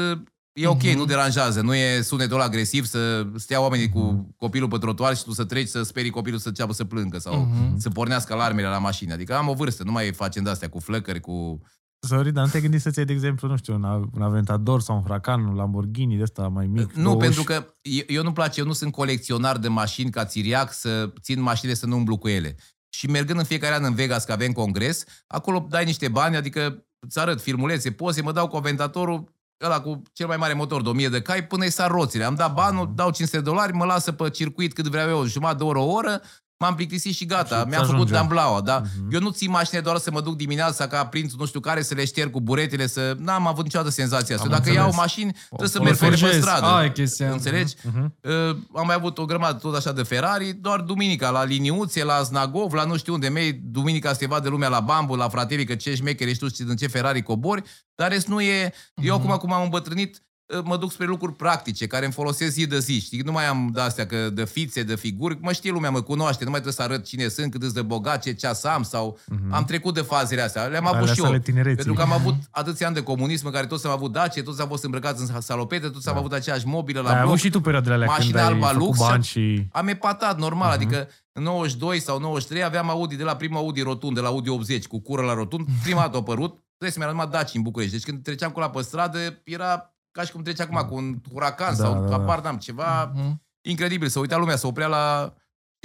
e ok, nu deranjează, nu e sunetul ăla agresiv să stea oamenii cu copilul pe trotuar și tu să treci să sperii copilul să înceapă să plângă sau să pornească alarmele la mașină. Adică am o vârstă, nu mai facem de-astea cu flăcări, cu... Sorry, dar nu te-ai gândit să-ți iei, de exemplu, nu știu, un, un Aventador sau un Huracan, un Lamborghini de ăsta mai mic? Nu, două pentru uși? că eu, eu nu-mi place, eu nu sunt colecționar de mașini ca țiriac să țin mașinile să nu umblu cu ele. Și mergând în fiecare an în Vegas, că avem congres, acolo dai niște bani, adică îți arăt filmulețe, poze, mă dau cu Aventatorul ăla cu cel mai mare motor de 1000 de cai până îi sar roțile. Am dat banul, dau 500 de dolari, mă lasă pe circuit cât vreau eu, jumătate de oră, o oră, m-am plictisit și gata. Și Mi-am îți făcut ajunge. damblaua, da? Mhm. Eu nu țin mașinile doar să mă duc dimineața ca prințul nu știu care să le șterg cu buretele, să... N-am avut niciodată senzația asta. Am Dacă înțeles. iau mașini, trebuie să O merg pe ele pe forjezi. stradă. Aia e chestia. Înțelegi? Mhm. Uh, am mai avut o grămadă tot așa de Ferrari, doar duminica la Liniuțe, la Znagov, la nu știu unde mei, duminica se vadă lumea la Bambu, la fratelii, că ce șmecheri ești tu, știi în ce Ferrari cobori, dar rest nu e... Eu acum, cum am îmbătrânit, uh, mă duc spre lucruri practice, care îmi folosesc zi de zi, știi? Nu mai am de-astea că de fițe, de figuri, mă știe lumea, mă cunoaște, nu mai trebuie să arăt cine sunt, cât de bogat, ce ceas am sau... Am trecut de fazele astea, le-am avut Alea și sunt eu. ale tinereții. Pentru că am avut atâția ani de comunism în care toți am avut dace, toți am fost îmbrăcați în salopete, toți am avut aceeași mobilă la Ai bloc. avut și tu perioadele alea când mașina ai alba făcut lux bani și- și... Am epatat, normal, uh-huh. adică în 92 sau 93 aveam Audi de la prima Audi rotund, de la Audi 80, cu cură la rotund. Prima dată a apărut, trebuie să mi-a numai Daci în București. Deci când treceam cu la pe stradă, era ca și cum trece acum cu un huracan Da, sau da, da. apar n-am, ceva Mhm. incredibil. Să uita lumea, să oprea la...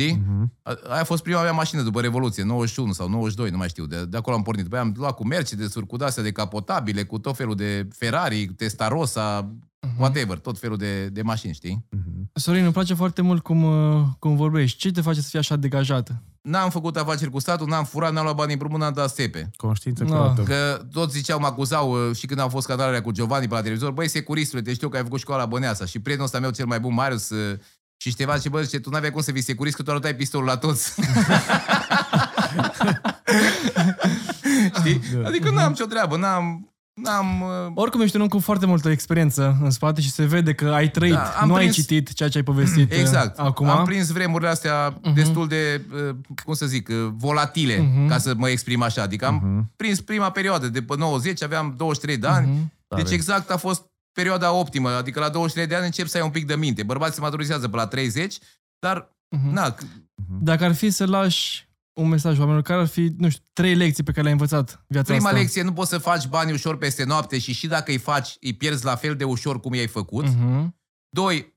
Știi? Mhm. A- Aia a fost prima mea mașină după Revoluție, 91 sau 92, nu mai știu. De, de acolo am pornit. După aia am luat cu Mercedes-uri, cu de-astea de capotabile, cu tot felul de Ferrari, Testarossa, whatever, tot felul de, de mașini, știi? Mhm. Sorin, îmi place foarte mult cum, uh, cum vorbești. Ce te face să fii așa degajată? N-am făcut afaceri cu statul, n-am furat, n-am luat bani împrumut, n-am dat stepe. Conștiință Da. curată. Că toți ziceau, mă acuzau uh, și când am fost scandalele cu Giovanni pe la televizor, băi, securistule, te știu că ai făcut școala Băneasa. Și prietenul ăsta meu cel mai bun, Marius, uh, și Ștefan și bă, zice, tu n-aveai cum să fii securist, că tu arătai pistolul la toți. Știi? Adică n-am ce treabă, n-am... N-am... uh, Oricum ești un om cu foarte multă experiență în spate și se vede că ai trăit, Da, am nu ai prins- citit ceea ce ai povestit uh, Exact. acum. Am prins vremurile astea destul de, uh, cum să zic, uh, volatile, Mhm. ca să mă exprim așa. Adică am prins prima perioadă, de pe 90, aveam 23 de ani. Mhm. Deci Tare. exact a fost perioada optimă. Adică la 23 de ani încep să ai un pic de minte. Bărbații se maturizează pe la 30, dar, Mhm. na, c- Dacă ar fi să lași un mesaj oamenilor, care ar fi, nu știu, trei lecții pe care le-ai învățat viața prima asta? lecție, nu poți să faci bani ușor peste noapte și și dacă îi faci, îi pierzi la fel de ușor cum i-ai făcut. Mhm. Doi,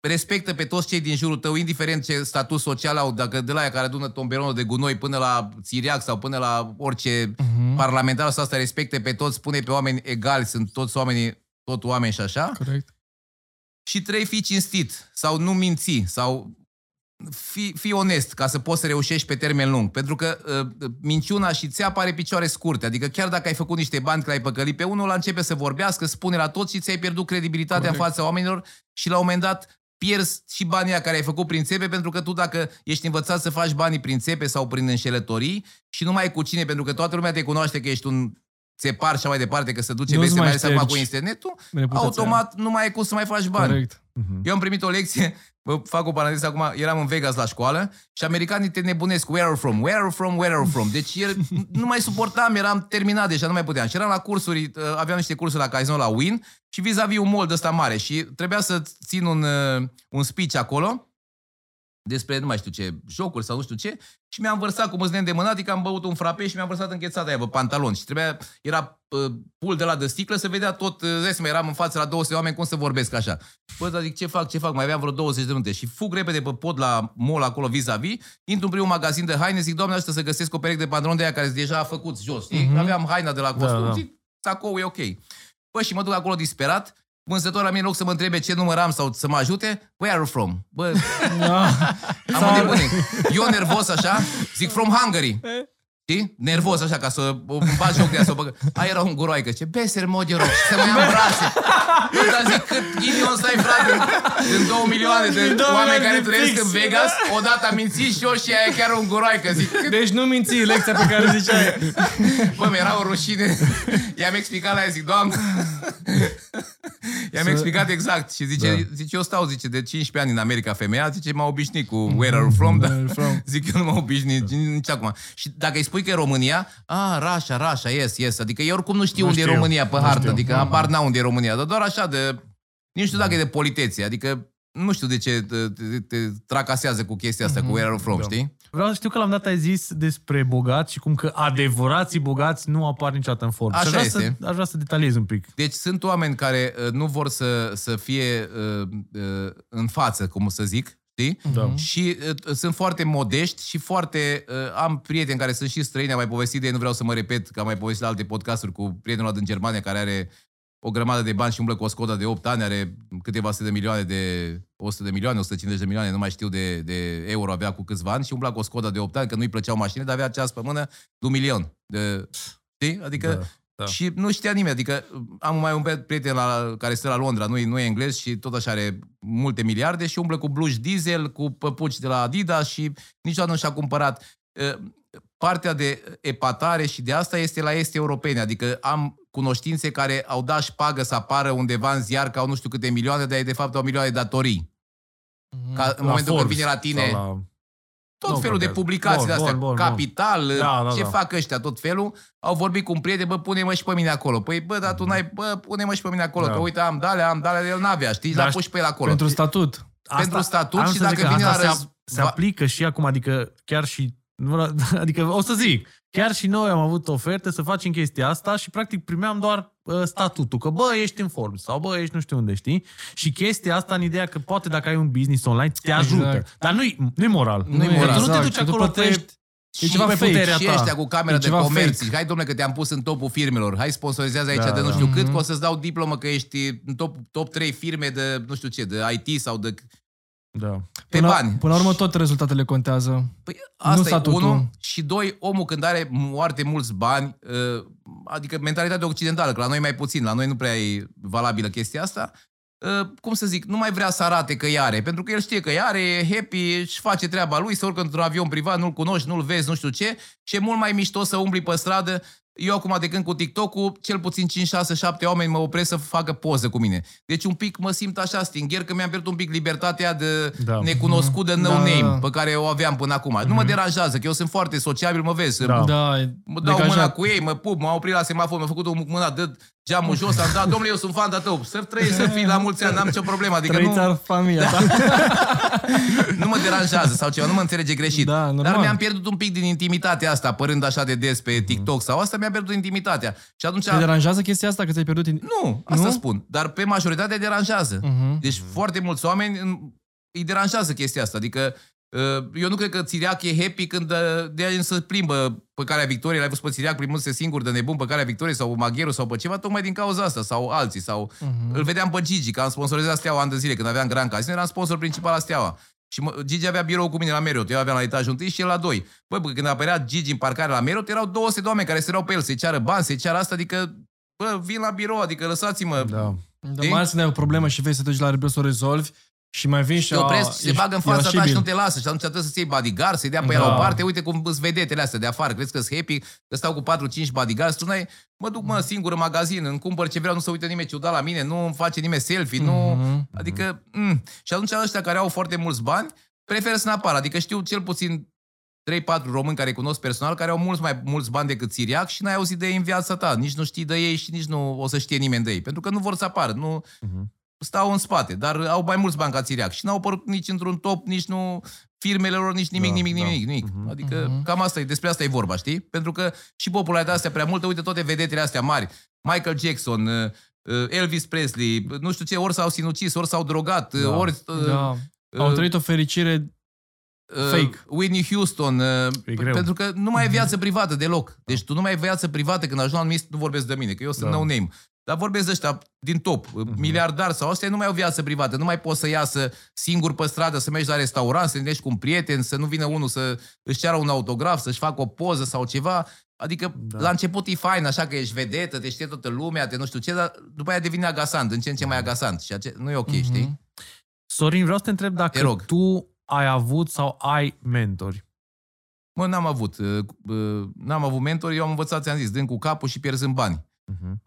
respectă pe toți cei din jurul tău, indiferent ce statut social au, dacă de la aia care adună tomberonul de gunoi până la țiriac sau până la orice Mhm. parlamentar sau asta, respecte pe toți, spune pe oameni egali, sunt toți oamenii, tot oameni și așa. Corect. Și trei, fii cinstit sau nu minți sau fii, fii onest ca să poți să reușești pe termen lung. Pentru că uh, minciuna și țeapa are picioare scurte. Adică chiar dacă ai făcut niște bani, că l-ai păcălit pe unul, la începe să vorbească, spune la toți și ți-ai pierdut credibilitatea Corect. în fața oamenilor și la un moment dat pierzi și banii aia care ai făcut prin țepe, pentru că tu dacă ești învățat să faci banii prin țepe sau prin înșelătorii și nu mai ai cu cine, pentru că toată lumea te cunoaște că ești un țepar și așa mai departe, că se duce Nu-ți vesel, mai mai ales acum ștergi cu internetul, reputația. automat nu mai ai cum să mai faci bani. Corect. Eu am primit o lecție, vă fac o paranteză acum, eram în Vegas la școală și americanii te nebunesc, where are you from, where are you from, where are you from. Deci el, nu mai suportam, eram terminat deja, nu mai puteam. Și eram la cursuri, uh, aveam niște cursuri la casino la Win și vis-a-vis un mall de ăsta mare și trebuia să țin un, uh, un speech acolo despre nu mai știu ce, jocuri sau nu știu ce și mi-am vărsat, cum îți neîndemânat, că am băut un frape și mi-am vărsat înghețata aia pe pantalon și trebuia, era uh, pul de la de sticlă, se vedea tot, uh, dai seama, eram în față la 200 de oameni, cum să vorbesc așa. Bă, dar zic, ce fac, ce fac, mai aveam vreo 20 de minute și fug repede pe pod la mall acolo vis-a-vis, intru în primul magazin de haine, zic, doamne, asta să găsesc o pereche de pantaloni de aia care deja a făcut jos, știi? Mhm. Aveam haina de la costum, Da, da. zic, sacou e ok. Bă, și mă duc acolo disperat, vânzătorul la mine, în loc să mă întrebe ce număr am sau să mă ajute, where are you from? Bă, am înnebunit. Eu nervos așa, zic from Hungary. Știi? Nervos așa, ca să îmi bag joc de ea, să o băgă. Aia era un guroaică, ce beser mod, eu rog, și să mă ia în brațe. Eu dar zic, cât ghinion să ai, frate, în două milioane de În două oameni milioane care de trăiesc fix. în Vegas, odată am mințit și eu și aia e chiar un guroaică. Zic, cât Deci nu minți lecția pe care ziceai. Bă, mi-era o rușine. I-am explicat la ea, zic, doamnă. I-am explicat exact. Și zice, da. zice, eu stau, zice, de 15 ani în America femeia, zice, m-a obișnuit cu where are you from, Where dar are you from? zic, eu nu m-am obișnuit nici, nici acum. Și dacă îi spui că e România, a, Rașa, Rașa, yes, yes. Adică eu oricum nu știu Nu unde știu, e România pe nu hartă, știu. adică habar n-au unde e România, dar doar așa de... Nici nu știu dacă e de politețe, adică nu știu de ce te, te, te tracasează cu chestia asta, cu where are you from, Da. știi? Vreau să știu că la un dat ai zis despre bogați și cum că adevărații bogați nu apar niciodată în form. Așa și aș vrea este. Să, aș vrea să detaliez un pic. Deci sunt oameni care uh, nu vor să, să fie uh, uh, în față, cum să zic, știi? Da. Și uh, sunt foarte modești și foarte... Uh, am prieteni care sunt și străini, am mai povestit de ei, nu vreau să mă repet, că am mai povestit la alte podcasturi cu prietenul ăla din Germania care are o grămadă de bani și umblă cu o Skoda de 8 ani, are câteva sute de milioane de 100 de milioane, 150 de milioane, nu mai știu de, de euro avea cu câțiva ani și umbla cu o Skoda de 8 ani, că nu-i plăceau mașini, dar avea ceas pe mână de un milion. De, știi? Adică Da, da. și nu știa nimeni, adică am mai un prieten la, care stă la Londra, nu, e- nu e englez și tot așa are multe miliarde și umblă cu bluși diesel, cu păpuci de la Adidas și niciodată nu și-a cumpărat. Uh, Partea de epatare și de asta este la este europene, adică am cunoștințe care au dat șpagă să apară undeva în ziar că au nu știu câte milioane, dar ei de fapt au milioane de datorii. Ca în La momentul când Forbes vine la tine sau La... tot Nu felul de contează. publicații Bun, de astea, bun, bun, Capital, Da, da, ce da. fac ăștia, tot felul, au vorbit cu un prieten, bă, pune-mă și pe mine acolo. Păi, bă, dar tu n-ai, bă, pune-mă și pe mine acolo, Da. că uite, am dale, am dale, el n-avea, știi, Dar l-a pus și pe el acolo. Pentru statut. Pentru statut am și să dacă zic că vine asta la se, răz- se va- aplică și acum, adică chiar și nu, adică o să zic, chiar și noi am avut oferte să facem chestia asta și practic primeam doar uh, statutul, că bă, ești în form sau bă, ești nu știu unde, știi? Și chestia asta în ideea că poate dacă ai un business online te ajută. Exact. Dar nu-i, nu-i moral. Nu-i Că moral. Tu nu te Exact. duci Că tu acolo pe... plătești E ceva pe fake. puterea și ta. ăștia cu camera E de ceva comerț. fake. Hai, domnule, că te-am pus în topul firmelor. Hai, sponsorizează aici Da, de nu da. știu cât, Mhm. că o să-ți dau diplomă că ești în top, top 3 firme de nu știu ce, de IT sau de... Da. Pe până, bani. Până la urmă tot rezultatele contează. Păi asta e statutul. unul. Și doi, omul când are foarte mulți bani, uh, adică mentalitatea occidentală, că la noi mai puțin, la noi nu prea e valabilă chestia asta, uh, cum să zic, nu mai vrea să arate că i are, pentru că el știe că i are, e happy, își face treaba lui, se urcă într-un avion privat, nu-l cunoști, nu-l vezi, nu știu ce, și e mult mai mișto să umbli pe stradă. Eu acum de când cu TikTok-ul, cel puțin 5, 6, 7 oameni mă opresc să facă poză cu mine. Deci un pic mă simt așa stingher că mi-am pierdut un pic libertatea de Da. necunoscut de Da, no-name da, da. pe care o aveam până acum. Nu mă deranjează, că eu sunt foarte sociabil, mă vezi. Da. Da, e Mă dau degajat. mâna cu ei, mă pup, m-am oprit la semafor, m-a făcut o mâna de geamul jos, am dat, domnule, eu sunt fan de tău, să trăiești, să fii la mulți ani, n-am nicio problemă, adică Trăiți nu, ar familia ta. nu mă deranjează sau ceva, nu mă înțelege greșit. Da, Dar normal. mi-am pierdut un pic din intimitatea asta, părând așa de des pe TikTok sau asta, mi-am pierdut intimitatea. Și atunci, Te deranjează chestia asta că ți-ai pierdut... In... nu, asta Nu? spun, dar pe majoritatea deranjează. Mhm. Deci foarte mulți oameni în- îi deranjează chestia asta. Adică uh, eu nu cred că Țiriac e happy când uh, de aia să plimbă pe calea victoriei. L-ai văzut pe Țiriac plimbându-se singur de nebun pe calea victoriei sau Magheru sau pe ceva, tocmai din cauza asta sau alții. Sau Mhm. îl vedeam pe Gigi, că am sponsorizat Steaua ani de zile când aveam Grand Casino, eram sponsor principal la Steaua. Și mă, Gigi avea birou cu mine la Marriott, eu aveam la etajul 1 și el la 2. Băi, bă, când apărea Gigi în parcare la Marriott, erau 200 de oameni care se erau pe el, să-i ceară bani, să-i ceară asta, adică, bă, vin la birou, adică lăsați-mă, Da. Dar Știi? mai ales când ai o problemă și vei să te duci la Rebel să o rezolvi și mai vin și... te opresc, se ești bagă în fața ta și irascibil. nu te lasă. Și atunci trebuie să-ți iei bodyguard, să-i dea pe el Da. la o parte. Uite cum îți vedetele astea de afară. Crezi că sunt happy, că stau cu 4-5 bodyguards. Tu n-ai, mă duc mă singur în magazin, îmi cumpăr ce vreau, nu se uită nimeni ciudat la mine, nu îmi face nimeni selfie, nu... Mhm. Adică, mm. Și atunci ăștia care au foarte mulți bani, preferă să n-apară. Adică știu cel puțin 3-4 români care cunosc personal, care au mulți mai mulți bani decât Siriac și n-ai auzit de ei în viața ta. Nici nu știi de ei și nici nu o să știe nimeni de ei. Pentru că nu vor să apară. Nu, Mhm. Stau în spate, dar au mai mulți bani ca Țiriac și n-au apărut nici într-un top, nici nu firmele lor, nici nimic, Da, nimic, da. nimic, nimic. Mhm. Adică Mhm. cam asta e, despre asta e vorba, știi? Pentru că și popularitatea astea prea multă, uite toate vedetele astea mari, Michael Jackson, uh, uh, Elvis Presley, nu știu ce, ori s-au sinucis, ori s-au drogat, Da. ori uh, Da. Au trăit o fericire uh, fake. Whitney Houston, uh, E greu. pentru că nu mai ai viață privată deloc. Deci tu nu mai ai viață privată când ajungi la un nu vorbesc de mine, că eu sunt Da. no name. Dar vorbesc de ăștia din top, uh miliardari sau astea, nu mai au viață privată. Nu mai poți să iasă singur pe stradă, să mergi la restaurant, să te întâlnești cu un prieten, să nu vină unul să își ceară un autograf, să-și facă o poză sau ceva. Adică Da. da. la început e fain, așa că ești vedetă, te știe toată lumea, te nu știu ce, dar după aia devine agasant, în ce în ce mai agasant. Și ace- nu e ok, Mhm. știi? Sorin, vreau să te întreb Te dacă rog. tu ai avut sau ai mentori. Mă, n-am avut. uh, uh, N-am avut mentor, eu am învățat, ți-am zis, dând cu capul și pierzând bani. Mhm.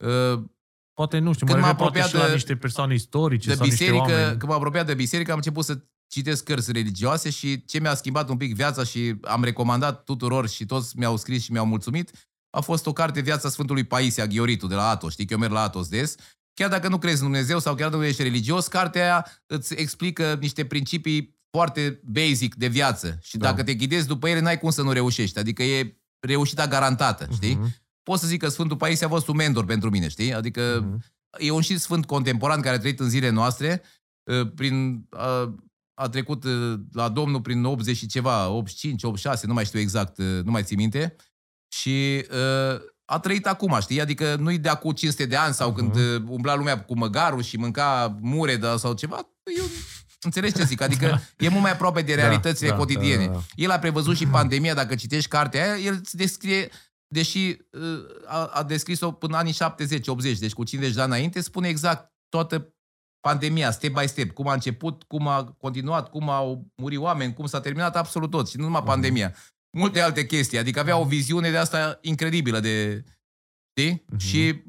Uh, Poate, nu știu, Când mă m-am refer poate și apropiat la de- niște persoane istorice de sau niște biserică, oameni. când m-am apropiat de biserică, am început să citesc cărți religioase și ce mi-a schimbat un pic viața și am recomandat tuturor și toți mi-au scris și mi-au mulțumit, a fost o carte Viața Sfântului Paisia Ghioritu de la Atos. Știi că eu merg la Atos des. Chiar dacă nu crezi în Dumnezeu sau chiar dacă nu ești religios, cartea aia îți explică niște principii foarte basic de viață. Și Da. dacă te ghidezi după ele, n-ai cum să nu reușești. Adică e reușita garantată, știi? Mhm. Pot să zic că Sfântul Paisie a fost un mentor pentru mine, știi? Adică Mhm. e un și sfânt contemporan care a trăit în zilele noastre, uh, prin, a, a trecut uh, la Domnul prin 80 și ceva, 85, 86, nu mai știu exact, uh, nu mai țin minte, și uh, a trăit acum, știi? Adică nu-i de acum 500 de ani sau când uh, umbla lumea cu măgarul și mânca mure da, sau ceva, eu Înțelegi ce zic? Adică e mult mai aproape de realitățile da, cotidiene. da, da. El a prevăzut și pandemia, dacă citești cartea aia, el îți descrie, deși uh, a, a descris-o până anii 70-80, deci cu 50 de ani înainte, spune exact toată pandemia, step by step, cum a început, cum a continuat, cum au murit oameni, cum s-a terminat absolut tot și nu numai pandemia. Multe alte chestii, adică avea o viziune de asta incredibilă de... Știi? Mhm. Și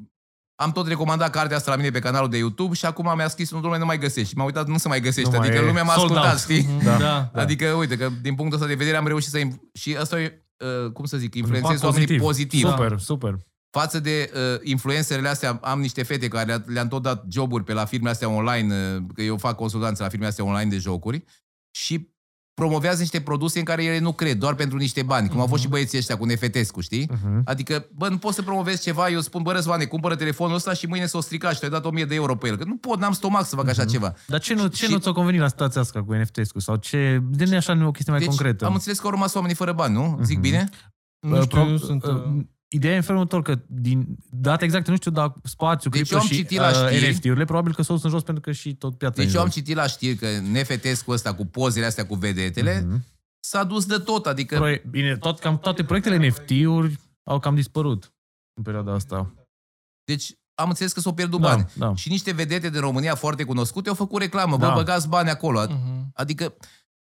am tot recomandat cartea asta la mine pe canalul de YouTube și acum mi-a scris un domnule nu mai găsești. Și m-am uitat, nu se mai găsește. Nu mai adică e. lumea m-a Sold ascultat, out. știi? Mhm, Da. Da. Da. Adică, uite, că din punctul ăsta de vedere am reușit să... inf- Și asta e, uh, cum să zic, influențez Impact oamenii pozitiv. Da. Super, super. Față de uh, influencerele astea, am niște fete care le- le-am tot dat joburi pe la firme astea online, uh, că eu fac consultanță la firme astea online de jocuri și promovează niște produse în care ele nu cred, doar pentru niște bani, cum au Mhm. fost și băieții ăștia cu Nefetescu, știi? Uh-huh. Adică, bă, nu poți să promovezi ceva, eu spun, bă, Răzvane, cumpără telefonul ăsta și mâine să o strica și tu ai dat 1000 de euro pe el. Că nu pot, n-am stomac să fac așa ceva. Dar ce nu, ce Și- nu ți-a convenit la situația asta cu NFT-scu? Sau ce... De așa nu o chestie mai Deci, concretă. am înțeles că au rămas oamenii fără bani, nu? Zic Mhm. bine? Nu știu, Pro- eu sunt... uh, uh, Ideea e în felul următor, că din date exacte nu știu, dar spațiu, Deci cripto eu am și citit la știri- uh, NFT-urile, probabil că s-au sunt jos pentru că și tot piața Deci e eu am jos. citit la știri că Nefetescu ăsta cu pozele astea cu vedetele Mhm. s-a dus de tot, adică Proie- Bine, tot, cam toate proiectele NFT-uri au cam dispărut în perioada asta. Deci am înțeles că s-au pierdut Da, bani. da. Și niște vedete din România foarte cunoscute au făcut reclamă. Bă, Da. băgați bani acolo. mhm. Adică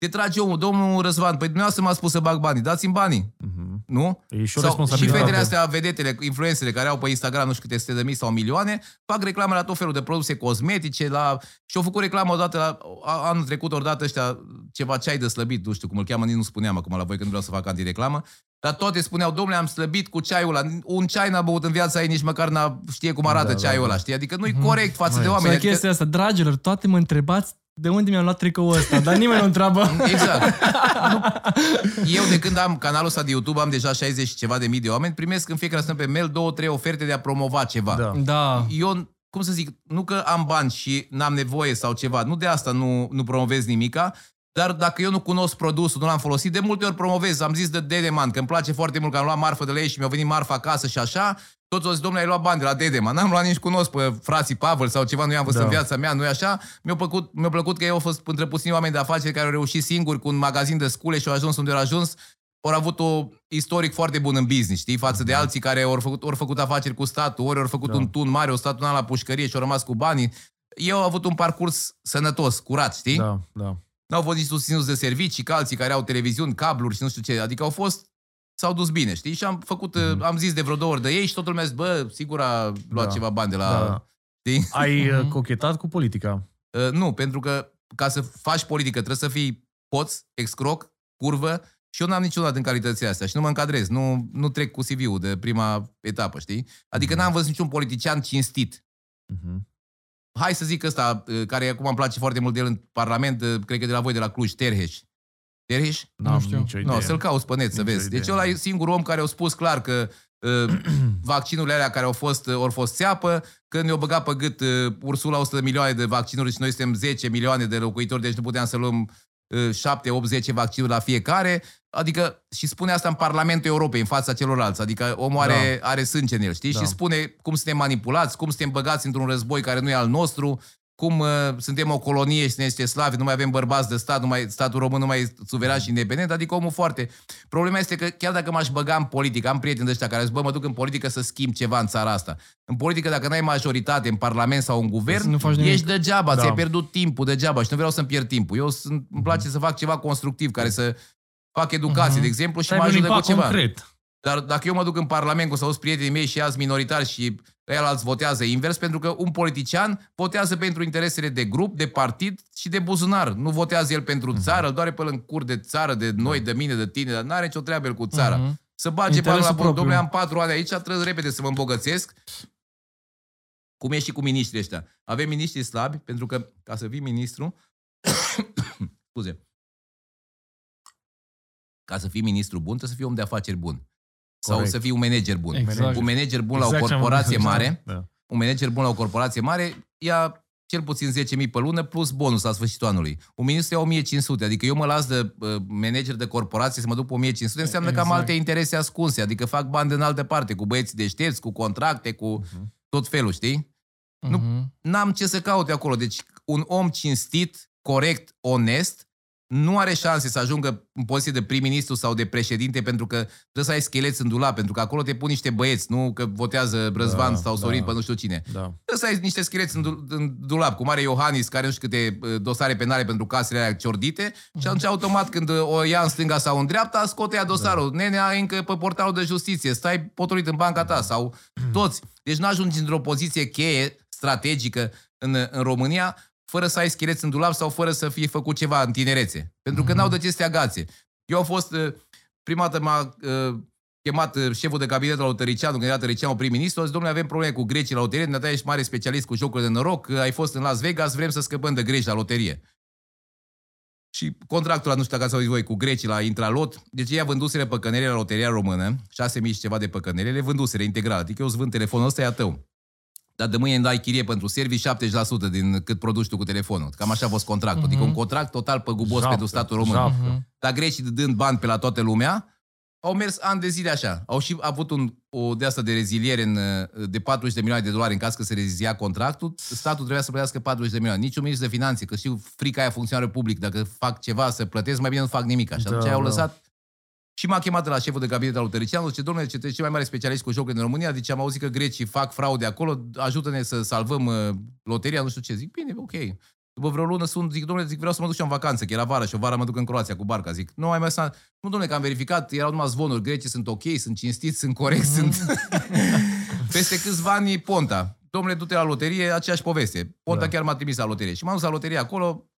te trage omul, domnul Răzvan, păi dumneavoastră m-a spus să bag banii, dați-mi banii, Mhm. nu? E și o Sau, și responsabilitate. fetele astea, vedetele, influențele care au pe Instagram nu știu câte sute de mii sau milioane, fac reclame la tot felul de produse cosmetice, la... și au făcut reclamă odată la... a- anul trecut, odată ăștia, ceva ceai de slăbit, nu știu cum îl cheamă, nici nu spuneam acum la voi când vreau să fac antireclamă, dar toate spuneau, domnule, am slăbit cu ceaiul ăla. Un ceai n-a băut în viața ei, nici măcar n-a știe cum arată Da, da, ceaiul da. ăla, știi? Adică nu-i corect față de Mai- oameni. Sau Adică, chestia asta, dragilor, toate mă întrebați de unde mi-am luat tricoul ăsta, dar nimeni nu întreabă. Exact. Nu. Eu de când am canalul ăsta de YouTube, am deja 60 și ceva de mii de oameni, primesc în fiecare săptămână pe mail două, trei oferte de a promova ceva. Da. Da. Eu, cum să zic, nu că am bani și n-am nevoie sau ceva, nu de asta nu, nu promovez nimica, dar dacă eu nu cunosc produsul, nu l-am folosit, de multe ori promovez. Am zis de Dedeman, că îmi place foarte mult că am luat marfă de la ei și mi-a venit marfa acasă și așa. Toți au zis, domnule, ai luat bani de la Dedeman. N-am luat nici cunosc pe frații Pavel sau ceva, nu i-am văzut Da. în viața mea, nu e așa. Mi-a plăcut, mi-a plăcut că eu au fost între puțini oameni de afaceri care au reușit singuri cu un magazin de scule și au ajuns unde au ajuns. Au avut o istoric foarte bun în business, știi, față de alții care au făcut, ori făcut afaceri cu statul, ori au făcut Da. un tun mare, au stat un an la pușcărie și au rămas cu banii. Eu au avut un parcurs sănătos, curat, știi? Da, da. N-au fost nici susținuți de servicii, ca alții care au televiziuni, cabluri și nu știu ce. Adică au fost, s-au dus bine, știi? Și am făcut, mm am zis de vreo două ori de ei și totul mi-a zis, bă, sigur a luat Mhm. Da. ceva bani de la... Da. Știi? Ai uh, Mhm. cochetat cu politica. Uh, nu, pentru că ca să faci politică trebuie să fii poț, excroc, curvă și eu n-am niciodată în calitățile astea și nu mă încadrez, nu, nu trec cu CV-ul de prima etapă, știi? Adică n-am văzut niciun politician cinstit. Mhm. Hai să zic ăsta, uh, care acum îmi place foarte mult de el în Parlament, uh, cred că de la voi, de la Cluj, Terheș. Terheș? N-am știu. nicio idee. Nu, să-l cauți pe net să Nicio vezi. idee. Deci ăla e singurul om care a spus clar că uh, vaccinurile alea care au fost, uh, au fost țeapă, că ne-au băgat pe gât uh, Ursula 100 de milioane de vaccinuri și noi suntem 10 milioane de locuitori, deci nu puteam să luăm uh, 7, 8, 10 vaccinuri la fiecare. Adică, și spune asta în Parlamentul Europei, în fața celorlalți. Adică omul are, are sânge în el, știi? Da. Și spune cum suntem manipulați, cum suntem băgați într-un război care nu e al nostru, cum uh, suntem o colonie și ne este slavi, nu mai avem bărbați de stat, nu mai, statul român nu mai e suveran și independent, adică omul foarte... Problema este că chiar dacă m-aș băga în politică, am prieteni de ăștia care zic, bă, mă duc în politică să schimb ceva în țara asta. În politică, dacă n-ai majoritate în parlament sau în guvern, Nu faci nimic. ești degeaba, Da. ți-ai pierdut timpul degeaba și nu vreau să-mi pierd timpul. Eu sunt, îmi place să fac ceva constructiv, care să fac educație, Mhm. de exemplu, și Să mă aibă un ajută cu impact ceva. concret. Dar dacă eu mă duc în Parlament cu să auzi prietenii mei și alți minoritari și alți votează invers, pentru că un politician votează pentru interesele de grup, de partid și de buzunar. Nu votează el pentru țară, îl doare pe el în cur de țară, de noi, de mine, de tine, dar n-are nicio treabă el cu țara. Mhm. Să bage Interesul bani la bun. propriu. Domnule, am patru ani aici, trebuie repede să mă îmbogățesc. Cum e și cu miniștrii ăștia. Avem miniștri slabi, pentru că ca să fii ministru, scuze, ca să fii ministru bun, trebuie să fii om de afaceri bun. Sau Corect. să fii un manager bun. Exact. Un manager bun la o Exact ce am corporație văzut. mare, Da. un manager bun la o corporație mare ia cel puțin 10.000 pe lună plus bonus la sfârșitul anului. Un ministru ia 1500, adică eu mă las de uh, manager de corporație să mă duc pe 1500, înseamnă că am Exact. alte interese ascunse, adică fac bani din altă parte, cu băieți deștepți, cu contracte, cu tot felul, știi? Nu- Mhm. N-am ce să caute acolo. Deci un om cinstit, corect, onest, nu are șanse să ajungă în poziție de prim-ministru sau de președinte pentru că trebuie să ai scheleți în dulap, pentru că acolo te pun niște băieți, nu că votează Răzvan Da, sau Sorin da. pe nu știu cine. Da. Trebuie să ai niște scheleți în, du- în dulap, cum are Iohannis, care nu știu câte uh, dosare penale pentru casele alea ciordite și atunci automat când uh, o ia în stânga sau în dreapta, scoate ea dosarul. Da. Nenea e încă pe portalul de justiție, stai potolit în banca ta sau toți. Deci nu ajungi într-o poziție cheie, strategică în, în România, fără să ai scheleți în dulap sau fără să fie făcut ceva în tinerețe. Pentru că n-au de ce să te agațe. Eu am fost, uh, prima dată m-a uh, chemat uh, șeful de cabinet la Tăricianu, când era Tăricianu prim-ministru, a zis, domnule, avem probleme cu grecii la loterie, dumneata ești mare specialist cu jocurile de noroc, uh, ai fost în Las Vegas, vrem să scăpăm de greci la loterie. Și contractul ăla, nu știu dacă ați auzit voi, cu grecii la Intralot, deci ea vândusele păcănele la loteria română, 6.000 și ceva de păcănele, le vândusele integral. Adică eu îți vând telefonul ăsta, e a tău. Dar de mâine îmi dai chirie pentru servici 70% din cât produci tu cu telefonul. Cam așa a fost contractul. Adică un contract total păgubos Japă, pentru statul român. japă. Dar grecii dând bani pe la toată lumea, au mers ani de zile așa. Au și avut un, o de asta de reziliere în, de 40 de milioane de dolari în caz că se rezizia contractul. Statul trebuia să plătească 40 de milioane. Niciun ministru de finanțe, că știu frica aia funcționează public. Dacă fac ceva să plătesc, mai bine nu fac nimic. Așa. Da, Atunci au da. lăsat și m-a chemat la șeful de cabinet al lui Tăricianu, zice, domnule, ce cel mai mare specialist cu jocurile în România, zice, am auzit că grecii fac fraude acolo, ajută-ne să salvăm uh, loteria, nu știu ce. Zic, bine, ok. După vreo lună sunt, zic, domnule, zic, vreau să mă duc și eu în vacanță, că era vară și o vară mă duc în Croația cu barca. Zic, nu, mai mai Nu, domnule, că am verificat, erau numai zvonuri, grecii sunt ok, sunt cinstiți, sunt corect, sunt... Peste câțiva ani Ponta. Domnule, du-te la loterie, aceeași poveste. Ponta Da. chiar m-a trimis la loterie. Și m-am dus la loterie acolo,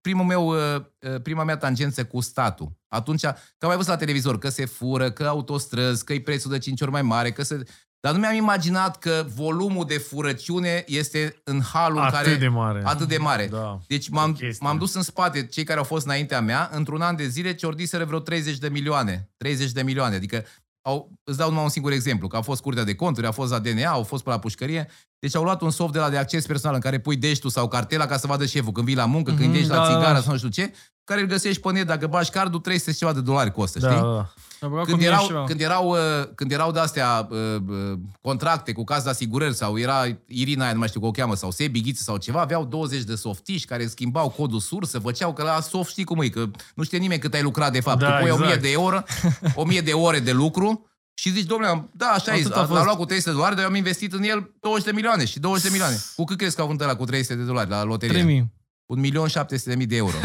primul meu, uh, uh, prima mea tangență cu statul. Atunci, că am mai văzut la televizor că se fură, că autostrăzi, că e prețul de 5 ori mai mare, că se... Dar nu mi-am imaginat că volumul de furăciune este în halul în Atât care... de mare. Atât de mare. Da. Deci m-am, chestie. m-am dus în spate, cei care au fost înaintea mea, într-un an de zile ce ordiseră vreo 30 de milioane. 30 de milioane. Adică au, îți dau numai un singur exemplu, că a fost Curtea de Conturi, a fost la DNA, au fost pe la pușcărie. Deci au luat un soft de la de acces personal în care pui deștul sau cartela ca să vadă șeful când vii la muncă, când Mhm, ești la da, țigară da. sau nu știu ce, care îl găsești pe net, dacă bași cardul, 300 și ceva de dolari costă, Da, știi? da. A băgat Când cu mine și erau, eu. când, erau, uh, când erau de-astea uh, uh, contracte cu caz de asigurări sau era Irina aia, nu mai știu cum o cheamă, sau Sebi Ghiță sau ceva, aveau 20 de softiști care schimbau codul sursă, făceau că la soft știi cum e, că nu știe nimeni cât ai lucrat de fapt. Da, tu pui exact. 1000 de euro, 1000 de ore de lucru și zici, domnule, am- da, așa e, Atât a l-am fost. luat cu 300 de dolari, dar eu am investit în el 20 de milioane și 20 de milioane. Cu cât crezi că au vândut ăla cu 300 de dolari la loterie? 3000. Un milion 700 de mii de euro.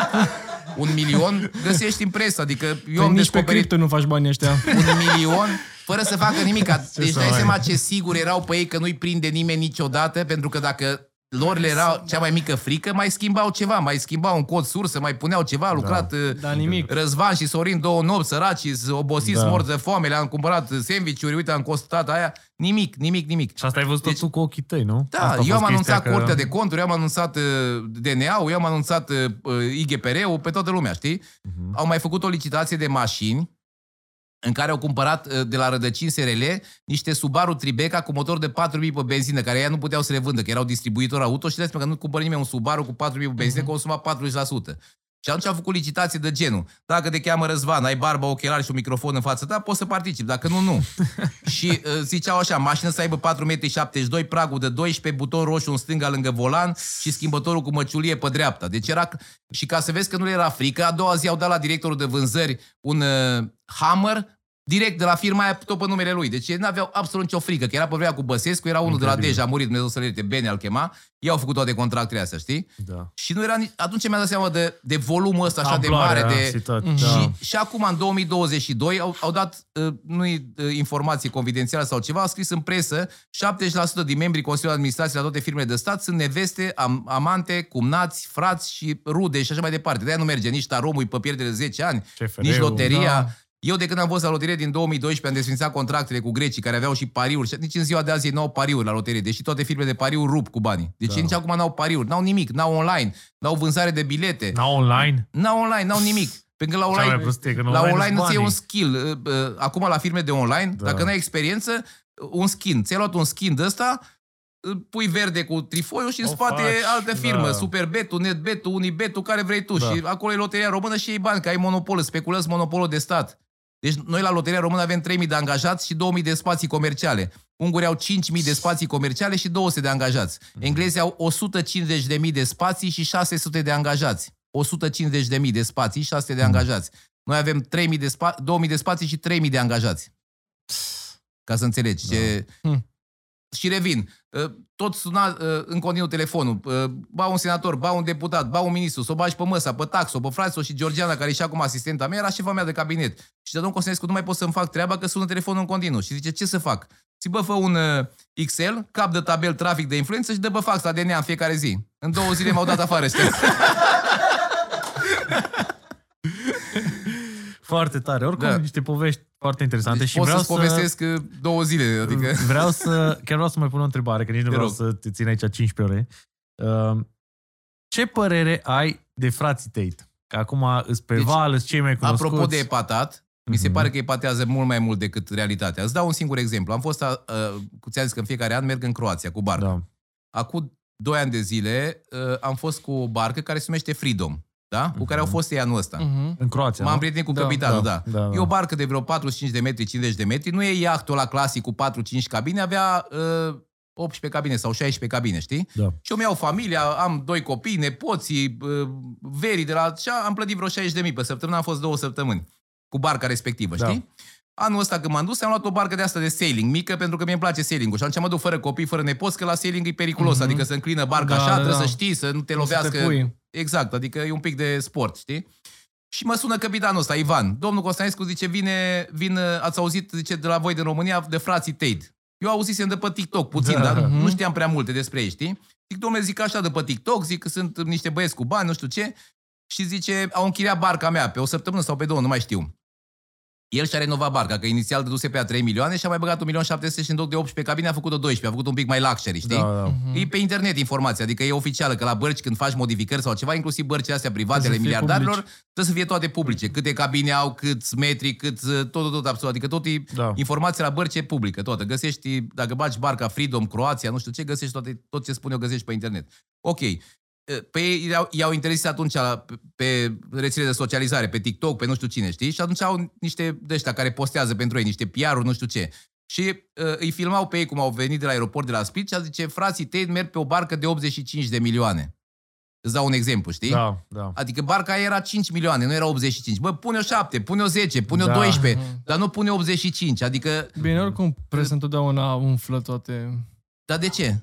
un milion găsești în presă, adică eu Păi am nici pe descoperit cripto nu faci banii ăștia. un milion fără să facă nimic. Deci să dai mai- seama ce sigur erau pe ei că nu-i prinde nimeni niciodată, pentru că dacă lor le era cea mai mică frică, mai schimbau ceva, mai schimbau un cod sursă, mai puneau ceva, a lucrat uh, Da, nimic. Răzvan și Sorin două nopți, săraci, obosiți, Da. morți de foame, le-am cumpărat sandwich-uri, uite, am costat aia, nimic, nimic, nimic. Și asta ai văzut Deci- deci, tu cu ochii tăi, nu? Da, Asta a eu am fost anunțat chestia Curtea de Conturi, eu am anunțat uh, DNA-ul, eu am anunțat uh, uh, IGPR-ul, pe toată lumea, știi? Mhm. Au mai făcut o licitație de mașini în care au cumpărat uh, de la rădăcini SRL niște Subaru Tribeca cu motor de 4.000 pe benzină, care ea nu puteau să le vândă, că erau distribuitori auto și dați că nu cumpără nimeni un Subaru cu 4.000 pe benzină, consuma 40%. Și atunci au făcut licitație de genul. Dacă te cheamă Răzvan, ai barba, ochelari și un microfon în față ta, poți să participi. Dacă nu, nu. și uh, ziceau așa, mașină să aibă 4,72 m, pragul de 12, buton roșu în stânga lângă volan și schimbătorul cu măciulie pe dreapta. Deci era... Și ca să vezi că nu le era frică, a doua zi au dat la directorul de vânzări un uh, Hammer direct de la firma aia tot pe numele lui. Deci ei n-aveau absolut nicio frică, că era pe vremea cu Băsescu, era unul de la Incredibil. Deja, a murit, Dumnezeu să-l ierte, Bene al chema, ei au făcut toate contractele astea, știi? Da. Și nu era nici... Atunci mi-am dat seama de, de volumul ăsta așa de Amploarea mare. De... situației, Și, da. și acum, în 2022, au, au dat, uh, nu uh, informație confidențială sau ceva, au scris în presă, 70% din membrii Consiliului de Administrație la toate firmele de stat sunt neveste, am, amante, cumnați, frați și rude și așa mai departe. De-aia nu merge nici taromul pe pierdere de 10 ani, CFR-ul, nici loteria. da. Eu de când am fost la loterie din 2012 am desfințat contractele cu grecii care aveau și pariuri. Și nici în ziua de azi ei nu au pariuri la loterie, deși toate firmele de pariuri rup cu banii. Deci Da. nici acum n-au pariuri, n-au nimic, n-au online, n-au vânzare de bilete. Na online? N-au online, n-au nimic. Pentru că la Cea mai online, prostie, că în la online online îți îți iei un banii. skill. Uh, uh, Acum la firme de online, Da. dacă n-ai experiență, uh, un skin. Ți-ai luat un skin de ăsta, îl pui verde cu trifoiul și în O spate faci, altă firmă, da. Superbetul, Netbetul, Unibetul, care vrei tu. Da. Și acolo e loteria română și ei bani, că ai monopol, speculezi monopolul de stat. Deci noi la Loteria Română avem 3.000 de angajați și 2.000 de spații comerciale. Ungurii au 5.000 de spații comerciale și 200 de angajați. Mhm. Englezii au 150.000 de spații și 600 de angajați. 150.000 de spații și 600 Mhm. de angajați. Noi avem 3.000 de spa- 2.000 de spații și 3.000 de angajați. Ca să înțelegi. Ce... Hmm. Și revin. Uh, Tot suna uh, în continuu telefonul. Uh, Ba un senator, ba un deputat, ba un ministru, să o bagi pe măsa, pe taxo, pe fraților și Georgiana, care e și acum asistenta mea, era șefa mea de cabinet. Și de domnul Constantescu, nu mai pot să-mi fac treaba că sună telefonul în continuu. Și zice, ce să fac? Ți bă, fă un uh, Excel, cap de tabel, trafic de influență și dă bă fax la DNA în fiecare zi. În două zile m-au dat afară ăștia. Foarte tare. Oricum, Da. niște povești foarte interesante Deci și pot vreau să-ți să... povestesc uh, două zile. Adică... Vreau să, chiar vreau să mai pun o întrebare, că nici nu Te vreau rog. să te țin aici 15 ore. Uh, Ce părere ai de frații Tate? Că acum îs pe Deci, val, îs cei mai cunoscuți. Apropo de epatat, mi se Mhm. pare că epatează mult mai mult decât realitatea. Îți dau un singur exemplu. Am fost, a, a, cu ți-am zis că în fiecare an merg în Croația cu barcă. Da. Acum doi ani de zile uh, am fost cu o barcă care se numește Freedom, da? cu care au fost ei anul ăsta. Mhm. În Croația, M-am nu? prietenit cu Da, capitanul, da, da, da, da. E o barcă de vreo 45 de metri, 50 de metri. Nu e iahtul la clasic cu 4-5 cabine, avea uh, 18 cabine sau 16 cabine, știi? Da. Și eu mi-au familia, am doi copii, nepoții, uh, verii de la... așa, am plătit vreo 60 de mii pe săptămână, am fost două săptămâni cu barca respectivă, Da. știi? Anul ăsta când m-am dus, am luat o barcă de asta de sailing mică, pentru că mie îmi place sailing-ul. Și atunci mă duc fără copii, fără nepoți, că la sailing e periculos. Mhm. Adică să înclină barca Da, așa, da, trebuie da. să știi, să nu te Să lovească. te pui. Exact, adică e un pic de sport, știi? Și mă sună capitanul ăsta, Ivan. Domnul Constantinescu zice, vine, vin, ați auzit, zice, de la voi din România, de frații Tate. Eu auzisem de pe TikTok puțin, Da. dar Mhm. nu știam prea multe despre ei, știi? Zic, domnule, zic așa de pe TikTok, zic că sunt niște băieți cu bani, nu știu ce. Și zice, au închiriat barca mea pe o săptămână sau pe două, nu mai știu. El și-a renovat barca, că inițial dăduse pe ea 3 milioane și a mai băgat 1 milion 700 și în loc de 18 cabine a făcut-o 12, a făcut un pic mai luxury, știi? Da, da. Mhm. E pe internet informația, adică e oficială că la bărci când faci modificări sau ceva, inclusiv bărcile astea private ale Trebuie să fie miliardarilor, publici. trebuie să fie toate publice. Câte cabine au, câți metri, cât tot, tot, tot absolut. Adică tot e, Da. informația la bărci e publică, toată. Găsești, dacă bagi barca Freedom, Croația, nu știu ce, găsești toate, tot ce spun eu, găsești pe internet. Ok. Pe ei i-au, i-au interesat atunci la- pe, pe rețele de socializare, pe TikTok, pe nu știu cine, știi? Și atunci au niște de ăștia care postează pentru ei, niște PR-uri, nu știu ce. Și uh, îi filmau pe ei cum au venit de la aeroport de la Split și a zice, frații tăi merg pe o barcă de 85 de milioane. Îți dau un exemplu, știi? Da, da. Adică barca era 5 milioane, nu era 85. Bă, pune-o 7, pune-o 10, pune-o Da. 12, Mhm. dar nu pune 85. Adică, Bine, oricum, presă întotdeauna umflă toate... dar de ce?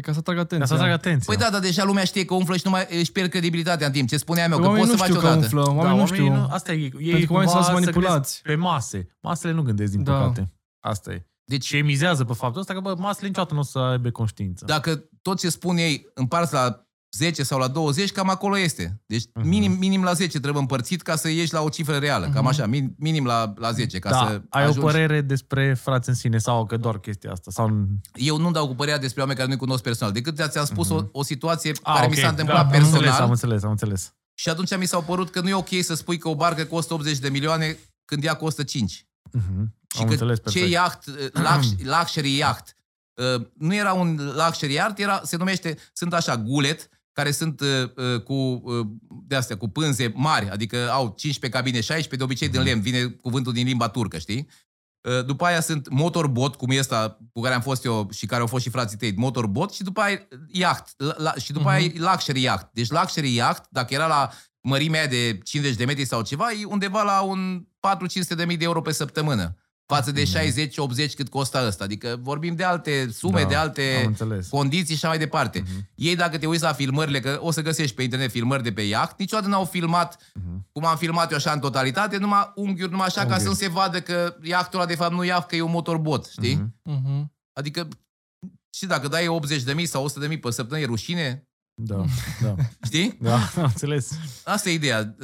Păi ca să atrag Ca atenția. să atrag atenția. Păi da, dar deja lumea știe că umflă și nu mai își pierd credibilitatea în timp. Ce spuneam eu, Păi că oamenii poți să nu faci știu că odată. umflă, oamenii da, nu știu. oamenii Asta e. Ei Pentru că oamenii cumva sunt să manipulați. gândesc Pe mase. Masele nu gândesc, din Da. păcate. Asta e. Deci, Și ei mizează pe faptul ăsta că, bă, masele niciodată nu o să aibă conștiință. dacă tot ce spun ei împarți la 10 sau la 20, cam acolo este. Deci Mhm. minim, minim la 10 trebuie împărțit ca să ieși la o cifră reală. Cam Mhm. așa, min- minim la, la 10. Ca da, să ai ajungi. o părere despre frați în sine sau că doar chestia asta? Sau... Eu nu dau cu părerea despre oameni care nu-i cunosc personal, decât ți-am spus o, o situație Ah, care ok. mi s-a întâmplat da, Am personal. înțeles, am înțeles, am înțeles. Și atunci mi s-au părut că nu e ok să spui că o barcă costă 80 de milioane când ea costă 5. Mhm. Și Am că înțeles ce perfect. iaht, lux, luxury yacht, uh, nu era un luxury yacht, era, se numește, sunt așa, gulet, care sunt uh, uh, cu, uh, de astea, cu pânze mari, adică au 15 cabine, 16, de obicei din lemn, vine cuvântul din limba turcă, știi? Uh, După aia sunt motorbot, cum e ăsta cu care am fost eu și care au fost și frații tăi, motorbot și după aia yacht, la, la, și după aia e luxury yacht. Deci luxury yacht, dacă era la mărimea de 50 de metri sau ceva, e undeva la un 4-500 de mii de euro pe săptămână. Față de 60-80 cât costă ăsta. Adică vorbim de alte sume, Da, de am alte înțeles. condiții și așa mai departe. Mhm. Ei, dacă te uiți la filmările, că o să găsești pe internet filmări de pe iaht, niciodată n-au filmat Mhm. cum am filmat eu așa în totalitate, numai unghiuri, numai așa ca Unghiuri. să nu se vadă că iahtul ăla de fapt nu iaht, că e un motorbot, știi? Mhm. Mhm. Adică și dacă dai 80 de mii sau 100 de mii pe săptămână, e rușine, Da, da. știi? Da, am înțeles. Asta e ideea.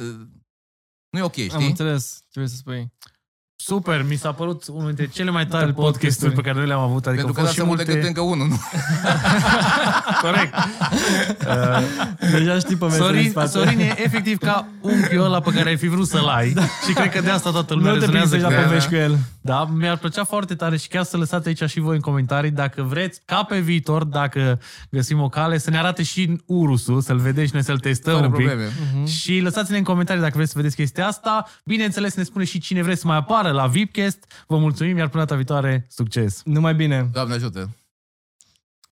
Nu e ok, Am știi? înțeles ce vrei să spui. Super, mi s-a părut unul dintre cele mai tari Tari podcasturi podcasturi. pe care noi le-am avut. Adică Pentru că au dați fost mult și decât multe... încă unul, nu? Corect. Uh, Deja știi pe Sorin, Sorin e efectiv ca unchiul ăla pe care ai fi vrut să-l ai. Și cred că de asta toată lumea Nu te prinzi rezonează deja cu el. povești cu el. Da, mi-ar plăcea foarte tare și chiar să lăsați aici și voi în comentarii dacă vreți, ca pe viitor, dacă găsim o cale, să ne arate și Urusul, să-l vedeți și noi să-l testăm Fără un pic. probleme. Și lăsați-ne în comentarii dacă vreți să vedeți chestia asta. Bineînțeles, ne spune și cine vreți să mai apară la VIPcast. Vă mulțumim, iar până data viitoare, succes! Numai bine. Doamne ajută!